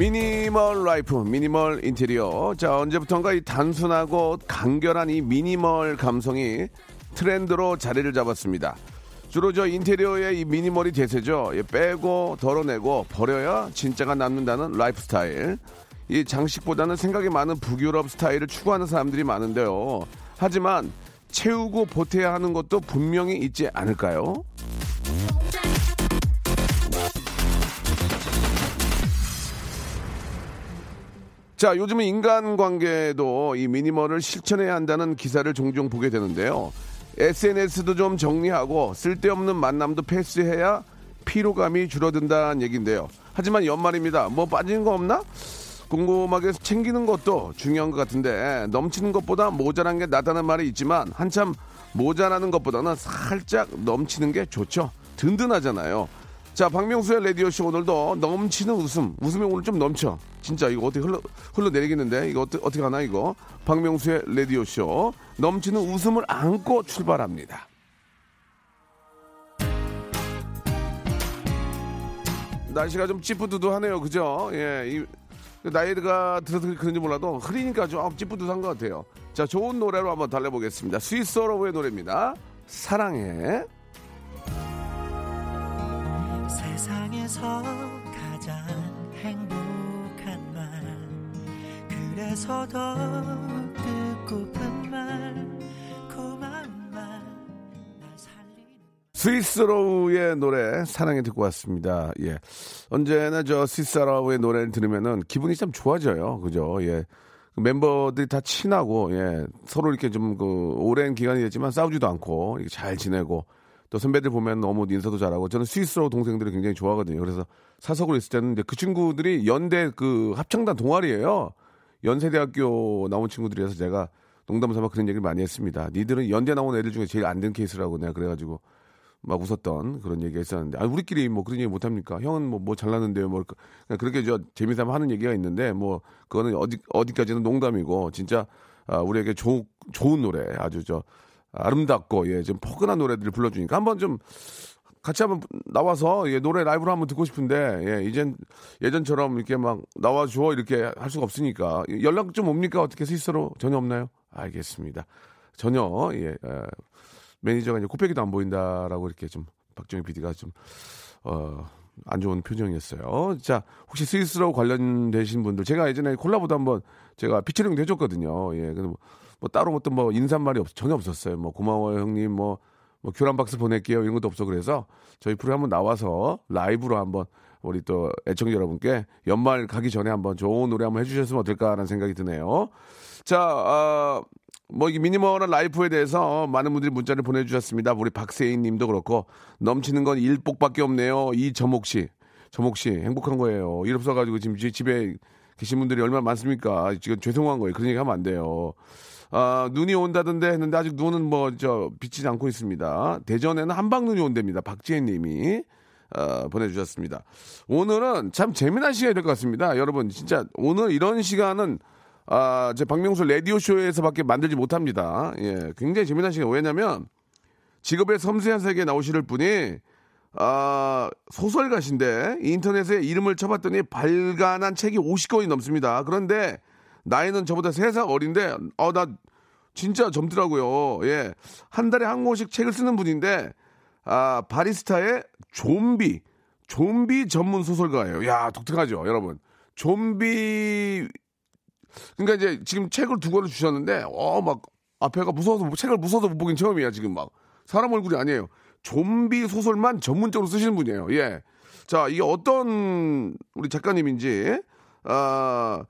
미니멀 라이프, 미니멀 인테리어. 자, 언제부턴가 이 단순하고 간결한 이 미니멀 감성이 트렌드로 자리를 잡았습니다. 주로 저 인테리어의 이 미니멀이 대세죠. 예, 빼고 덜어내고 버려야 진짜가 남는다는 라이프 스타일. 이 장식보다는 생각이 많은 북유럽 스타일을 추구하는 사람들이 많은데요. 하지만 채우고 보태야 하는 것도 분명히 있지 않을까요? 자, 요즘은 인간관계도 이 미니멀을 실천해야 한다는 기사를 종종 보게 되는데요. SNS도 좀 정리하고 쓸데없는 만남도 패스해야 피로감이 줄어든다는 얘기인데요. 하지만 연말입니다. 뭐 빠지는 거 없나? 궁금하게 챙기는 것도 중요한 것 같은데 넘치는 것보다 모자란 게 낫다는 말이 있지만 한참 모자라는 것보다는 살짝 넘치는 게 좋죠. 든든하잖아요. 자, 박명수의 라디오쇼 오늘도 넘치는 웃음. 웃음이 오늘 좀 넘쳐. 진짜 이거 어떻게 흘러, 흘러내리겠는데? 이거 어떻게, 어떻게 하나, 이거? 박명수의 라디오쇼. 넘치는 웃음을 안고 출발합니다. 날씨가 좀 찌뿌두두하네요. 그죠? 예. 이, 나이가 들어서 그런지 몰라도 흐리니까 좀 찌뿌두한 것 같아요. 자, 좋은 노래로 한번 달려보겠습니다. 스위스어로의 노래입니다. 사랑해. 세상에서 가장 행복한 말 그래서 더 듣고픈 말 고마운 살리는 스위스로우의 노래 사랑해 듣고 왔습니다. 예. 언제나 저 스위스로우의 노래를 들으면은 기분이 참 좋아져요. 그죠? 예. 그 멤버들이 다 친하고 예. 서로 이렇게 좀 그 오랜 기간이 됐지만 싸우지도 않고 이렇게 잘 지내고 또 선배들 보면 너무 인사도 잘하고 저는 스위스로 동생들을 굉장히 좋아하거든요. 그래서 사석으로 있을 때는 그 친구들이 연대 그 합창단 동아리예요. 연세대학교 나온 친구들이라서 제가 농담 삼아 그런 얘기를 많이 했습니다. 니들은 연대 나온 애들 중에 제일 안 된 케이스라고 내가 그래가지고 막 웃었던 그런 얘기가 있었는데 아 우리끼리 뭐 그런 얘기 못 합니까? 형은 뭐 뭐 잘났는데요. 뭐 그냥 그렇게 저 재미삼아 하는 얘기가 있는데 뭐 그거는 어디 어디까지는 농담이고 진짜 아, 우리에게 조, 좋은 노래 아주 저 아름답고 예 좀 포근한 노래들을 불러주니까 한번 좀 같이 한번 나와서 예, 노래 라이브로 한번 듣고 싶은데 예, 이젠 예전처럼 이렇게 막 나와줘 이렇게 할 수가 없으니까 연락 좀 옵니까 어떻게 스윗소로우 전혀 없나요? 알겠습니다. 전혀 예 에, 매니저가 이제 코빼기도 안 보인다라고 이렇게 좀 박정희 PD가 좀 어. 안 좋은 표정이었어요. 자, 혹시 스윗소로우 관련되신 분들, 제가 예전에 콜라보도 한번 제가 피처링도 해줬거든요. 예, 근데 뭐, 뭐 따로 어떤 뭐 인사말이 없, 전혀 없었어요. 뭐 고마워요 형님, 뭐, 뭐 교란 박스 보낼게요 이런 것도 없어 그래서 저희 프로 한번 나와서 라이브로 한번 우리 또 애청자 여러분께 연말 가기 전에 한번 좋은 노래 한번 해주셨으면 어떨까라는 생각이 드네요. 자, 어, 뭐, 이 미니멀한 라이프에 대해서 많은 분들이 문자를 보내주셨습니다. 우리 박세인 님도 그렇고, 넘치는 건 일복밖에 없네요. 이점옥 씨. 점옥 씨, 행복한 거예요. 일 없어가지고 지금 지- 집에 계신 분들이 얼마나 많습니까? 지금 죄송한 거예요. 그런 얘기 하면 안 돼요. 아, 눈이 온다던데 했는데 아직 눈은 뭐, 저, 비치지 않고 있습니다. 대전에는 한방 눈이 온답니다. 박지혜 님이. 어, 보내주셨습니다. 오늘은 참 재미난 시간이 될 것 같습니다. 여러분, 진짜 오늘 이런 시간은 아, 제 박명수 라디오 쇼에서밖에 만들지 못합니다. 예, 굉장히 재미난 시간. 왜냐면 직업의 섬세한 세계에 나오실 분이 아, 소설가신데 인터넷에 이름을 쳐봤더니 발간한 책이 50권이 넘습니다. 그런데 나이는 저보다 3살 어린데 어, 나 진짜 젊더라고요. 예. 한 달에 한 권씩 책을 쓰는 분인데 아, 바리스타의 좀비 좀비 전문 소설가예요. 야, 독특하죠, 여러분. 좀비 그러니까 이제 지금 책을 두 권을 주셨는데 어 막 앞에가 무서워서 뭐 책을 무서워서 못 보긴 처음이야 지금 막 사람 얼굴이 아니에요 좀비 소설만 전문적으로 쓰시는 분이에요 예 자 이게 어떤 우리 작가님인지 아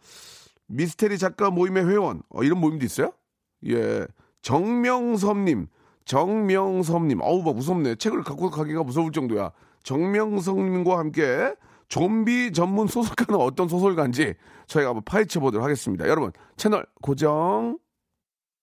미스테리 작가 모임의 회원 어, 이런 모임도 있어요 예. 정명섭님. 정명섭님. 어우 막 무섭네. 책을 갖고 가기가 무서울 정도야. 정명섭님과 함께 좀비 전문 소설가는 어떤 소설가인지 저희가 한번 파헤쳐 보도록 하겠습니다. 여러분 채널 고정.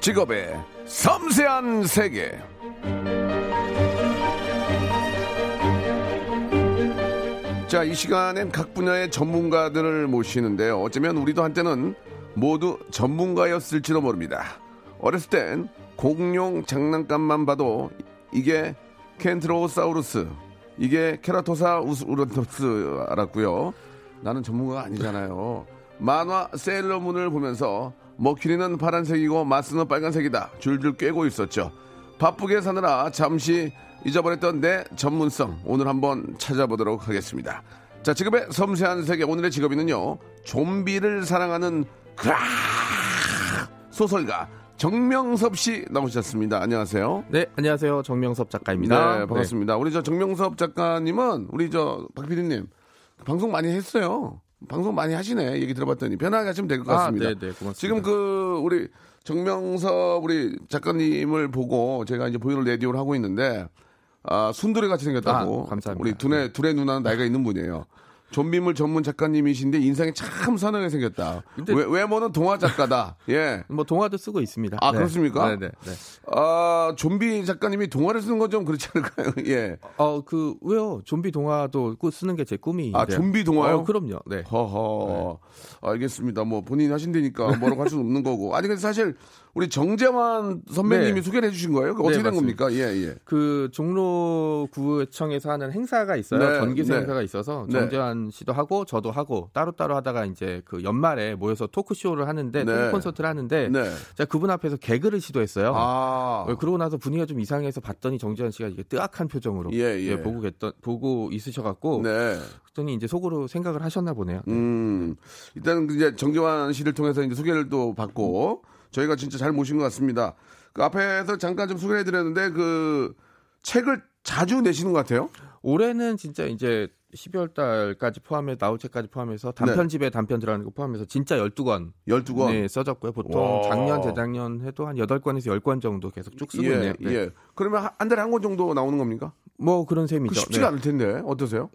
직업의 섬세한 세계. 자, 이 시간엔 각 분야의 전문가들을 모시는데요. 어쩌면 우리도 한때는 모두 전문가였을지도 모릅니다. 어렸을 땐 공룡 장난감만 봐도 이게 켄트로사우루스, 이게 케라토사우루스 알았고요. 나는 전문가가 아니잖아요. 만화 세일러문을 보면서 머큐리는 파란색이고 마스는 빨간색이다. 줄줄 꿰고 있었죠. 바쁘게 사느라 잠시 잊어버렸던 내 전문성 오늘 한번 찾아보도록 하겠습니다. 자, 직업의 섬세한 세계 오늘의 직업인은요. 좀비를 사랑하는 그라 소설가 정명섭 씨 나오셨습니다. 안녕하세요. 네, 안녕하세요. 정명섭 작가입니다. 네, 반갑습니다. 우리 저 정명섭 작가님은 우리 저 박PD님 방송 많이 했어요. 방송 많이 하시네. 얘기 들어봤더니 편하게 하시면 될것 아, 같습니다. 네, 네, 고맙습니다. 지금 그 우리 정명섭 우리 작가님을 보고 제가 이제 보이는 라디오를 하고 있는데 아, 순두레 같이 생겼다고. 아, 감사합니다. 우리 두뇌 두뇌 누나는 나이가 있는 분이에요. 좀비물 전문 작가님이신데 인상이 참 선하게 생겼다. 외, 외모는 동화 작가다. 예. 뭐 동화도 쓰고 있습니다. 아, 네. 그렇습니까? 네, 네, 네. 아, 좀비 작가님이 동화를 쓰는 건 좀 그렇지 않을까요? 예. 어, 그 왜요? 좀비 동화도 꾸- 쓰는 게 제 꿈이. 아, 좀비 동화요? 어, 그럼요. 네. 허허. 알겠습니다. 뭐 본인 하신다니까 뭐라고 할 수는 없는 거고. 아니 근데 사실 우리 정재환 선배님이 네. 소개를 해주신 거예요? 네, 어떻게 된 맞습니다. 겁니까? 예, 예. 그 종로구청에서 하는 행사가 있어요. 네, 전기세 네. 행사가 있어서 네. 정재환 씨도 하고 저도 하고 따로따로 하다가 이제 그 연말에 모여서 토크 쇼를 하는데 네. 토크 콘서트를 하는데 네. 제가 그분 앞에서 개그를 시도했어요. 아. 어, 그러고 나서 분위기가 좀 이상해서 봤더니 정재환 씨가 이게 뜨악한 표정으로 예, 예. 보고 계던 보고 있으셔갖고 네. 그랬더니 이제 속으로 생각을 하셨나 보네요. 음. 일단은 이제 정재환 씨를 통해서 이제 소개를 또 받고 저희가 진짜 잘 모신 것 같습니다. 그 앞에서 잠깐 좀 소개해 드렸는데 그 책을 자주 내시는 것 같아요. 올해는 진짜 이제 12월 달까지 포함해 나올 책까지 포함해서 단편집에 단편 들어가는 거 포함해서 진짜 12권 12권. 네, 써졌고요. 보통 와. 작년 재작년 해도 한 8권에서 10권 정도 계속 쭉 쓰고 예, 있네요. 네. 예. 그러면 한- 한 달에 한 권 정도 나오는 겁니까? 뭐 그런 그 셈이죠. 쉽지가 네. 않을 텐데. 어떠세요?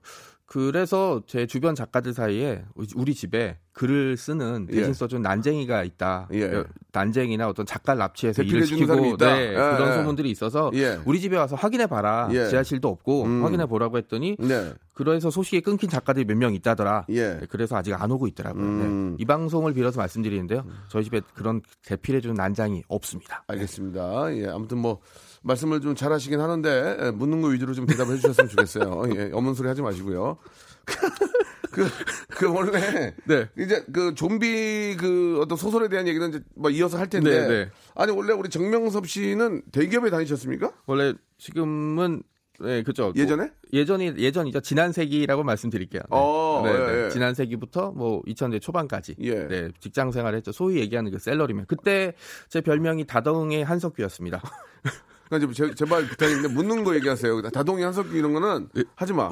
그래서 제 주변 작가들 사이에 우리 집에 글을 쓰는 대신 예. 써준 난쟁이가 있다. 예. 어, 난쟁이나 어떤 작가를 납치해서 일을 시키고 있다. 네, 예, 그런 예. 소문들이 있어서 예. 우리 집에 와서 확인해 봐라. 예. 지하실도 없고 음. 확인해 보라고 했더니 네. 그래서 소식이 끊긴 작가들이 몇 명 있다더라. 예. 네, 그래서 아직 안 오고 있더라고요. 음. 네. 이 방송을 빌어서 말씀드리는데요. 저희 집에 그런 대필해 주는 난장이 없습니다. 알겠습니다. 예, 아무튼 뭐 말씀을 좀 잘하시긴 하는데 예, 묻는 거 위주로 좀 대답을 해주셨으면 좋겠어요. 예, 없는 소리 하지 마시고요. 그, 그 원래 네. 이제 그 좀비 그 어떤 소설에 대한 얘기는 이제 뭐 이어서 할 텐데 네, 네. 아니 원래 우리 정명섭 씨는 대기업에 다니셨습니까? 원래 지금은 네, 그죠. 예전에? 예전이 예전이죠. 지난 세기라고 말씀드릴게요. 네. 어, 네, 예, 네. 예. 지난 세기부터 뭐 2000년 초반까지 예. 네, 직장 생활을 했죠. 소위 얘기하는 그 셀러리맨. 그때 제 별명이 다덩의 한석규였습니다. 그러니까 제, 제발 부탁인데 묻는 거 얘기하세요. 다동이 한석규 이런 거는 하지 마.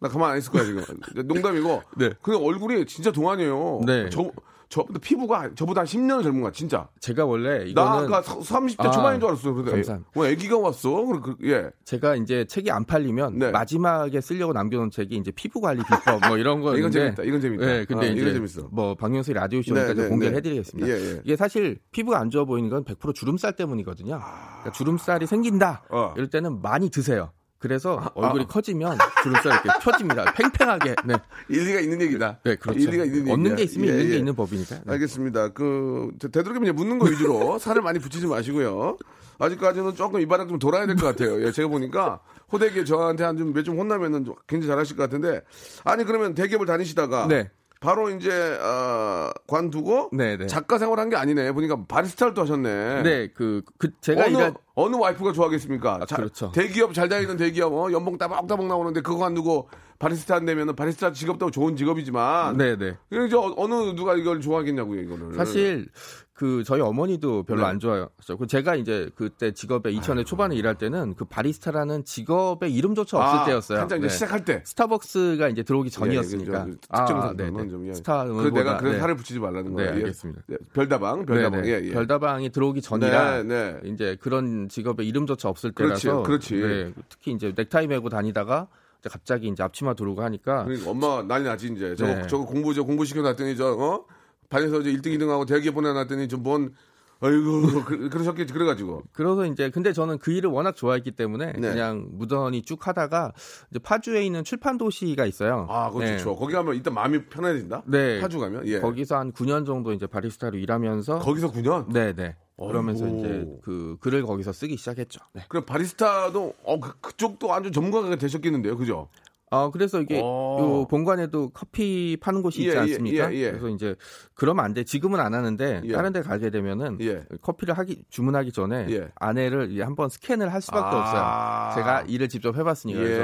나 가만 안 있을 거야 지금. 농담이고. 네. 그 얼굴이 진짜 동안이에요. 네. 저 저보다 피부가 저보다 한 10년 젊은 거야 진짜. 제가 원래 나 이거는 아까 30대 아, 초반인 줄 알았어. 근데 감사합니다. 어, 애기가 왔어. 그, 그, 예. 제가 이제 책이 안 팔리면 네. 마지막에 쓰려고 남겨놓은 책이 이제 피부 관리 비법 뭐 이런 거 이건 재밌다. 이건 재밌다. 네, 근데 아, 이제 재밌어. 뭐 박명수의 라디오 쇼니까 네, 좀 네, 공개를 네. 해드리겠습니다. 예, 예. 이게 사실 피부가 안 좋아 보이는 건 100% 주름살 때문이거든요. 그러니까 주름살이 생긴다. 어. 이럴 때는 많이 드세요. 그래서 아. 얼굴이 커지면 주름살 이렇게 펴집니다. 팽팽하게. 네, 일리가 있는 얘기다. 네 그렇죠. 일리가 있는 없는 얘기야. 게 있으면 예, 있는 예. 게 있는 법이니까. 네. 알겠습니다. 그 저- 되도록이면 이제 묻는 거 위주로 살을 많이 붙이지 마시고요. 아직까지는 조금 이 바닥 좀 돌아야 될 것 같아요. 예, 제가 보니까 호되게 저한테 한좀몇좀 혼나면은 좀 굉장히 잘하실 것 같은데 아니 그러면 대기업을 다니시다가 네. 바로 이제 어, 관두고 네, 네. 작가 생활한 게 아니네. 보니까 바리스타를 또 하셨네. 네, 그, 그 제가 어느 일한 어느 와이프가 좋아하겠습니까? 자, 그렇죠. 대기업 잘 다니는 대기업 어, 연봉 따박따박 나오는데 그거 관두고 바리스타 안 되면은 바리스타 직업도 좋은 직업이지만 네, 네. 그냥 저 어느 누가 이걸 좋아하겠냐고요, 이거는. 사실 그 저희 어머니도 별로 네. 안 좋아하셨죠. 그 제가 이제 그때 직업에 2000년 초반에 일할 때는 그 바리스타라는 직업의 이름조차 없을 아, 때였어요. 한창 이제 네. 시작할 때. 스타벅스가 이제 들어오기 전이었으니까. 예, 그 특정 아, 네, 상품은 네. 좀 예. 스타 그래서 내가 그래서 네. 살을 붙이지 말라는 네, 거예요. 예. 알겠습니다. 예, 별다방, 별다방. 예, 예. 별다방이 들어오기 전이라 네, 네. 이제 그런 직업의 이름조차 없을 그렇지, 때라서 그렇지. 네, 특히 이제 넥타이 메고 다니다가 갑자기 이제 앞치마 두르고 하니까 그러니까 엄마가 난리 나지 이제. 저거 네. 저거 공부 저 공부 시켜놨더니 저 어? 반에서 이제 1등 2등하고 대학에 보내놨더니 좀뭔 아이고 그, 그러셨겠지 그래가지고. 그래서 이제 근데 저는 그 일을 워낙 좋아했기 때문에 네. 그냥 무던히 쭉 하다가 이제 파주에 있는 출판 도시가 있어요. 아, 그거 네. 좋죠. 거기 가면 일단 마음이 편해진다. 네. 파주 가면 예. 거기서 한 9년 정도 이제 바리스타로 일하면서 거기서 9년. 네, 네. 그러면서 어이구. 이제 그 글을 거기서 쓰기 시작했죠. 네. 그럼 바리스타도 어 그, 그쪽도 아주 전문가가 되셨겠는데요, 그죠? 어 그래서 이게 오. 요 본관에도 커피 파는 곳이 있지 어. 예, 예, 않습니까? 예, 예. 그래서 이제 그러면 안 돼. 지금은 안 하는데 예. 다른 데 가게 되면은 예. 커피를 하기 주문하기 전에 예. 아내를 한번 스캔을 할 수밖에 아. 없어요. 제가 일을 직접 해 봤으니까 그래서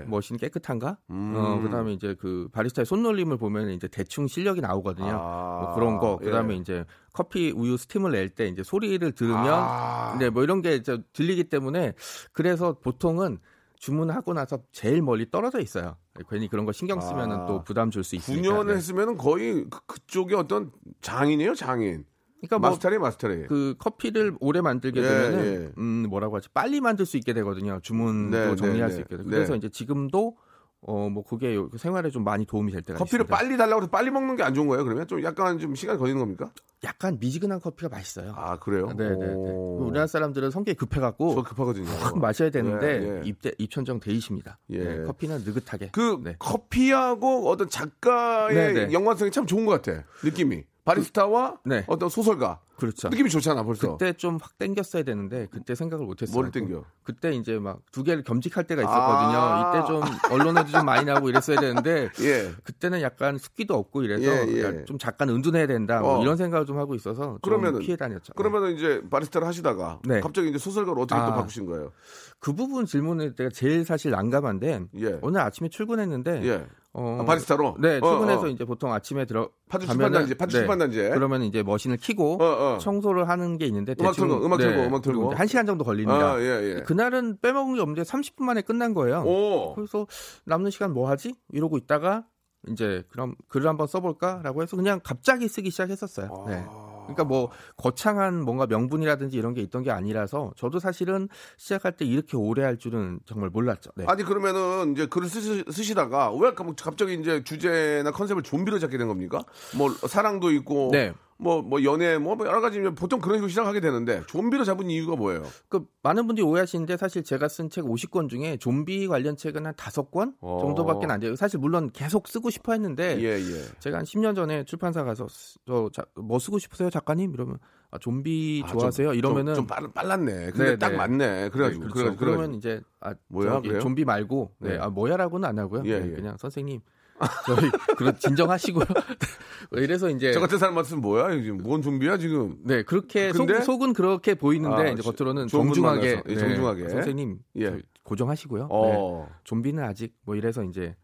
예. 머신 깨끗한가? 음. 어, 그다음에 이제 그 바리스타의 손놀림을 보면 이제 대충 실력이 나오거든요. 아. 뭐 그런 거. 그다음에 예. 이제 커피 우유 스팀을 낼 때 이제 소리를 들으면 아. 네, 뭐 이런 게 들리기 때문에 그래서 보통은 주문하고 나서 제일 멀리 떨어져 있어요. 괜히 그런 거 신경 쓰면은 아. 또 부담 줄 수 있으니까. 9년을 네. 했으면은 거의 그, 그쪽에 어떤 장인이에요, 장인. 그러니까 뭐 마스터리 마스터리. 그 커피를 오래 만들게 예, 되면은 예. 음 뭐라고 하지 빨리 만들 수 있게 되거든요 주문도 네, 정리할 네, 수 있게 돼 네. 그래서 네. 이제 지금도 어 뭐 그게 요- 생활에 좀 많이 도움이 될 때가 커피를 있습니다. 빨리 달라고 해서 빨리 먹는 게 안 좋은 거예요, 그러면? 좀 약간 좀 시간이 걸리는 겁니까? 약간 미지근한 커피가 맛있어요. 아, 그래요? 네네네. 오. 우리나라 사람들은 성격이 급해갖고 저 급하거든요. 확 마셔야 되는데 예, 예. 입대 입천정 데이십니다. 예. 네, 커피는 느긋하게. 그 네. 커피하고 어떤 작가의 네, 네. 연관성이 참 좋은 것 같아. 느낌이. 바리스타와 네. 어떤 소설가. 그렇죠. 느낌이 좋잖아, 벌써. 그때 좀 확 땡겼어야 되는데 그때 생각을 못했어요. 뭘 땡겨? 그때 이제 막 두 개를 겸직할 때가 있었거든요. 아. 이때 좀 언론에도 좀 많이 나오고 이랬어야 되는데 예. 그때는 약간 습기도 없고 이래서 예, 예. 야, 좀 잠깐 은둔해야 된다 뭐 어. 이런 생각을 좀 하고 있어서 좀 그러면은- 피해 다녔죠. 그러면 이제 바리스타를 하시다가 네. 갑자기 이제 소설가로 어떻게 또 아. 바꾸신 거예요? 그 부분 질문에 제가 제일 사실 난감한데 예. 오늘 아침에 출근했는데 예. 어, 아, 바리스타로? 네 어, 출근해서 어. 이제 보통 아침에 들어 파주 출판단지, 파주 네. 출판단지에. 그러면 이제 머신을 키고 청소를 하는 게 있는데 음악 대충 틀고, 음악 틀고, 음악 틀고. 한 시간 정도 걸립니다. 아, 예, 예. 그날은 빼먹은 게 없는데 30분 만에 끝난 거예요. 오. 그래서 남는 시간 뭐 하지? 이러고 있다가 이제 그럼 글을 한번 써볼까라고 해서 그냥 갑자기 쓰기 시작했었어요. 네. 그러니까 뭐 거창한 뭔가 명분이라든지 이런 게 있던 게 아니라서 저도 사실은 시작할 때 이렇게 오래 할 줄은 정말 몰랐죠. 네. 아니 그러면은 이제 글을 쓰시, 쓰시다가 왜 갑자기 이제 주제나 컨셉을 좀비로 잡게 된 겁니까? 뭐 사랑도 있고 네. 뭐, 뭐 연애 뭐 여러 가지 보통 그런 식으로 시작하게 되는데 좀비로 잡은 이유가 뭐예요? 그 많은 분들이 오해하시는데 사실 제가 쓴 책 50권 중에 좀비 관련 책은 한 5권 어. 정도밖에 안 돼요. 사실 물론 계속 쓰고 싶어 했는데 예, 예. 제가 한 10년 전에 출판사 가서 쓰- 저 자- 뭐 쓰고 싶으세요 작가님 이러면 아, 좀비 아, 좋아하세요 좀- 이러면은 좀, 좀 빨, 빨랐네. 근데 네, 딱 네. 맞네. 그래가지고 네, 그렇죠. 그래가지고, 그러면. 이제 아 뭐야, 저기 그래요? 좀비 말고 네. 네. 아 뭐야라고는 안 하고요. 예, 네, 예. 그냥 선생님 저희 그런 진정하시고요. 이래서 이제 저 같은 사람 같으면 뭐야? 지금 뭔 좀비야 지금? 네 그렇게 속, 근데? 속은 그렇게 보이는데 아, 이제 겉으로는 분 정중하게 예, 정중하게. 선생님 예. 고정하시고요. 네. 어. 좀비는 아직 뭐 이래서 이제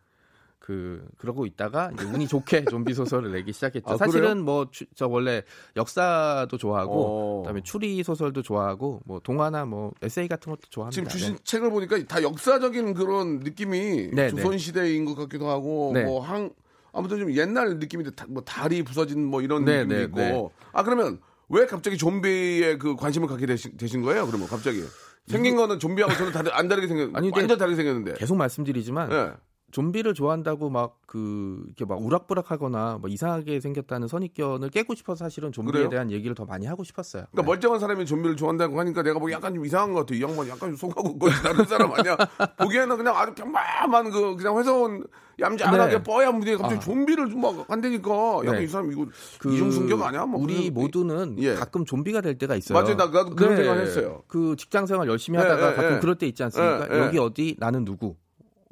그 그러고 있다가 운이 좋게 좀비 소설을 내기 시작했죠. 아, 사실은? 뭐 저 원래 역사도 좋아하고 어. 그다음에 추리 소설도 좋아하고 뭐 동화나 뭐 에세이 같은 것도 좋아합니다. 지금 주신 네. 책을 보니까 다 역사적인 그런 느낌이 네, 조선 시대인 것 같기도 하고 네. 뭐한 아무튼 좀 옛날 느낌인데 다- 뭐 다리 부서진 뭐 이런 네, 느낌도 네, 있고 네. 아 그러면 왜 갑자기 좀비에 그 관심을 갖게 되신, 되신 거예요? 그러면 갑자기 생긴 거는 좀비하고 저는 다르, 안 다르게 생겼 아니, 완전 다르게 생겼는데 계속 말씀드리지만 예. 좀비를 좋아한다고 막 그 이렇게 막 우락부락하거나 뭐 이상하게 생겼다는 선입견을 깨고 싶어서 사실은 좀비에 그래요? 대한 얘기를 더 많이 하고 싶었어요. 그러니까 멀쩡한 사람이 좀비를 좋아한다고 하니까 내가 보기 약간 좀 이상한 것 같아. 이 양반 약간 좀 속하고 다른 사람 아니야. 보기에는 그냥 아주 평범한 그 그냥 회사원 얌전하게 네. 뽀얀 분이 갑자기 아. 좀비를 좀막 한다니까 약간 네. 이 사람 이거 그 이중승격 아니야? 뭐 우리 모두는 예. 가끔 좀비가 될 때가 있어요. 맞아요. 나- 그런 생각을 했어요. 그 직장 생활 열심히 예, 하다가 예, 가끔 예. 그럴 때 있지 않습니까? 예, 예. 여기 어디 나는 누구?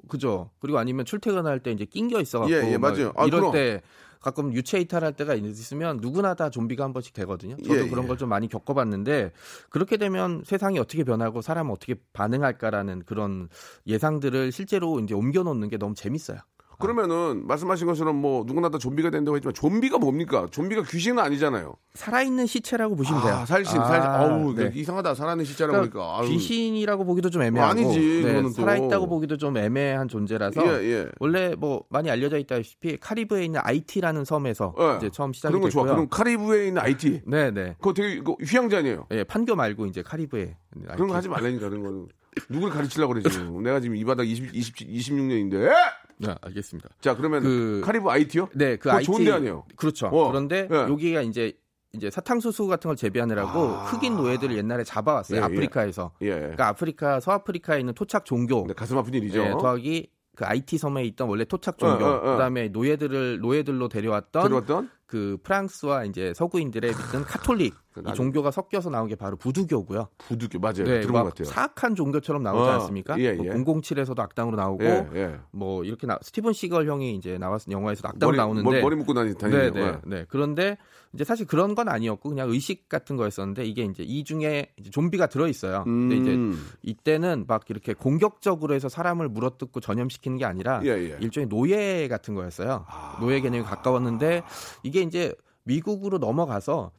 그죠? 그리고 아니면 출퇴근할 때 이제 낑겨 있어갖고 예, 예, 막 맞아요. 아, 이럴 그럼. 때 가끔 유체 이탈할 때가 있으면 누구나 다 좀비가 한 번씩 되거든요. 저도 예, 그런 예. 걸좀 많이 겪어봤는데 그렇게 되면 세상이 어떻게 변하고 사람은 어떻게 반응할까라는 그런 예상들을 실제로 이제 옮겨놓는 게 너무 재밌어요. 그러면은 말씀하신 것처럼 뭐 누구나 다 좀비가 된다고 했지만 좀비가 뭡니까? 좀비가 귀신은 아니잖아요. 살아있는 시체라고 보시면 돼요. 아, 살신, 아, 살신. 어우, 네. 이상하다. 살아있는 시자라고 그러니까 보니까. 아유. 귀신이라고 보기도 좀 애매하고 아니지, 네. 살아있다고 보기도 좀 애매한 존재라서 예, 예. 원래 뭐 많이 알려져 있다시피 카리브에 있는 아이티라는 섬에서 예. 이제 처음 시작이 그런 거 좋아. 됐고요. 그럼 카리브에 있는 아이티. 네, 네. 그거 되게 휴양지 아니에요? 예, 판교 말고 이제 카리브에 그런 거 하지 말라니까, 그런 거는. 누굴 가르치려고 그래, 지금. 내가 지금 이 바닥 20, 20, 26년인데. 네, 알겠습니다. 자, 그러면 그- 카리브 아이티요? 네, 그 아이티 좋은 데 아니에요? 그렇죠. 어, 그런데 예. 여기가 이제 이제 사탕수수 같은 걸 재배하느라고 흑인 노예들을 옛날에 잡아왔어요. 예, 예. 아프리카에서. 예. 그러니까 아프리카 서아프리카에 있는 토착 종교 네, 가슴 아픈 일이죠. 예, 더하기 그 아이티 섬에 있던 원래 토착 종교, 어, 어, 어. 그다음에 노예들을 노예들로 데려왔던 들어왔던? 그 프랑스와 이제 서구인들의 믿는 카톨릭 이 나는- 종교가 섞여서 나온 게 바로 부두교고요. 부두교, 맞아요. 네, 들은 막것 같아요. 사악한 종교처럼 나오지 어, 않습니까? 예, 뭐 예. 007에서도 악당으로 나오고 예, 예. 뭐 이렇게 나 스티븐 시걸 형이 이제 나왔 영화에서 악당으로 머리, 나오는데 머리, 머리 묶고 다니, 네, 다니네요. 네, 예. 네. 그런데 이제 사실 그런 건 아니었고 그냥 의식 같은 거였었는데 이게 이제 이 중에 이제 좀비가 들어 있어요. 근데 이제 음. 이때는 막 이렇게 공격적으로 해서 사람을 물어뜯고 전염시키는 게 아니라 예, 예. 일종의 노예 같은 거였어요. 노예 개념이 가까웠는데 이게 이제 미국으로 넘어가서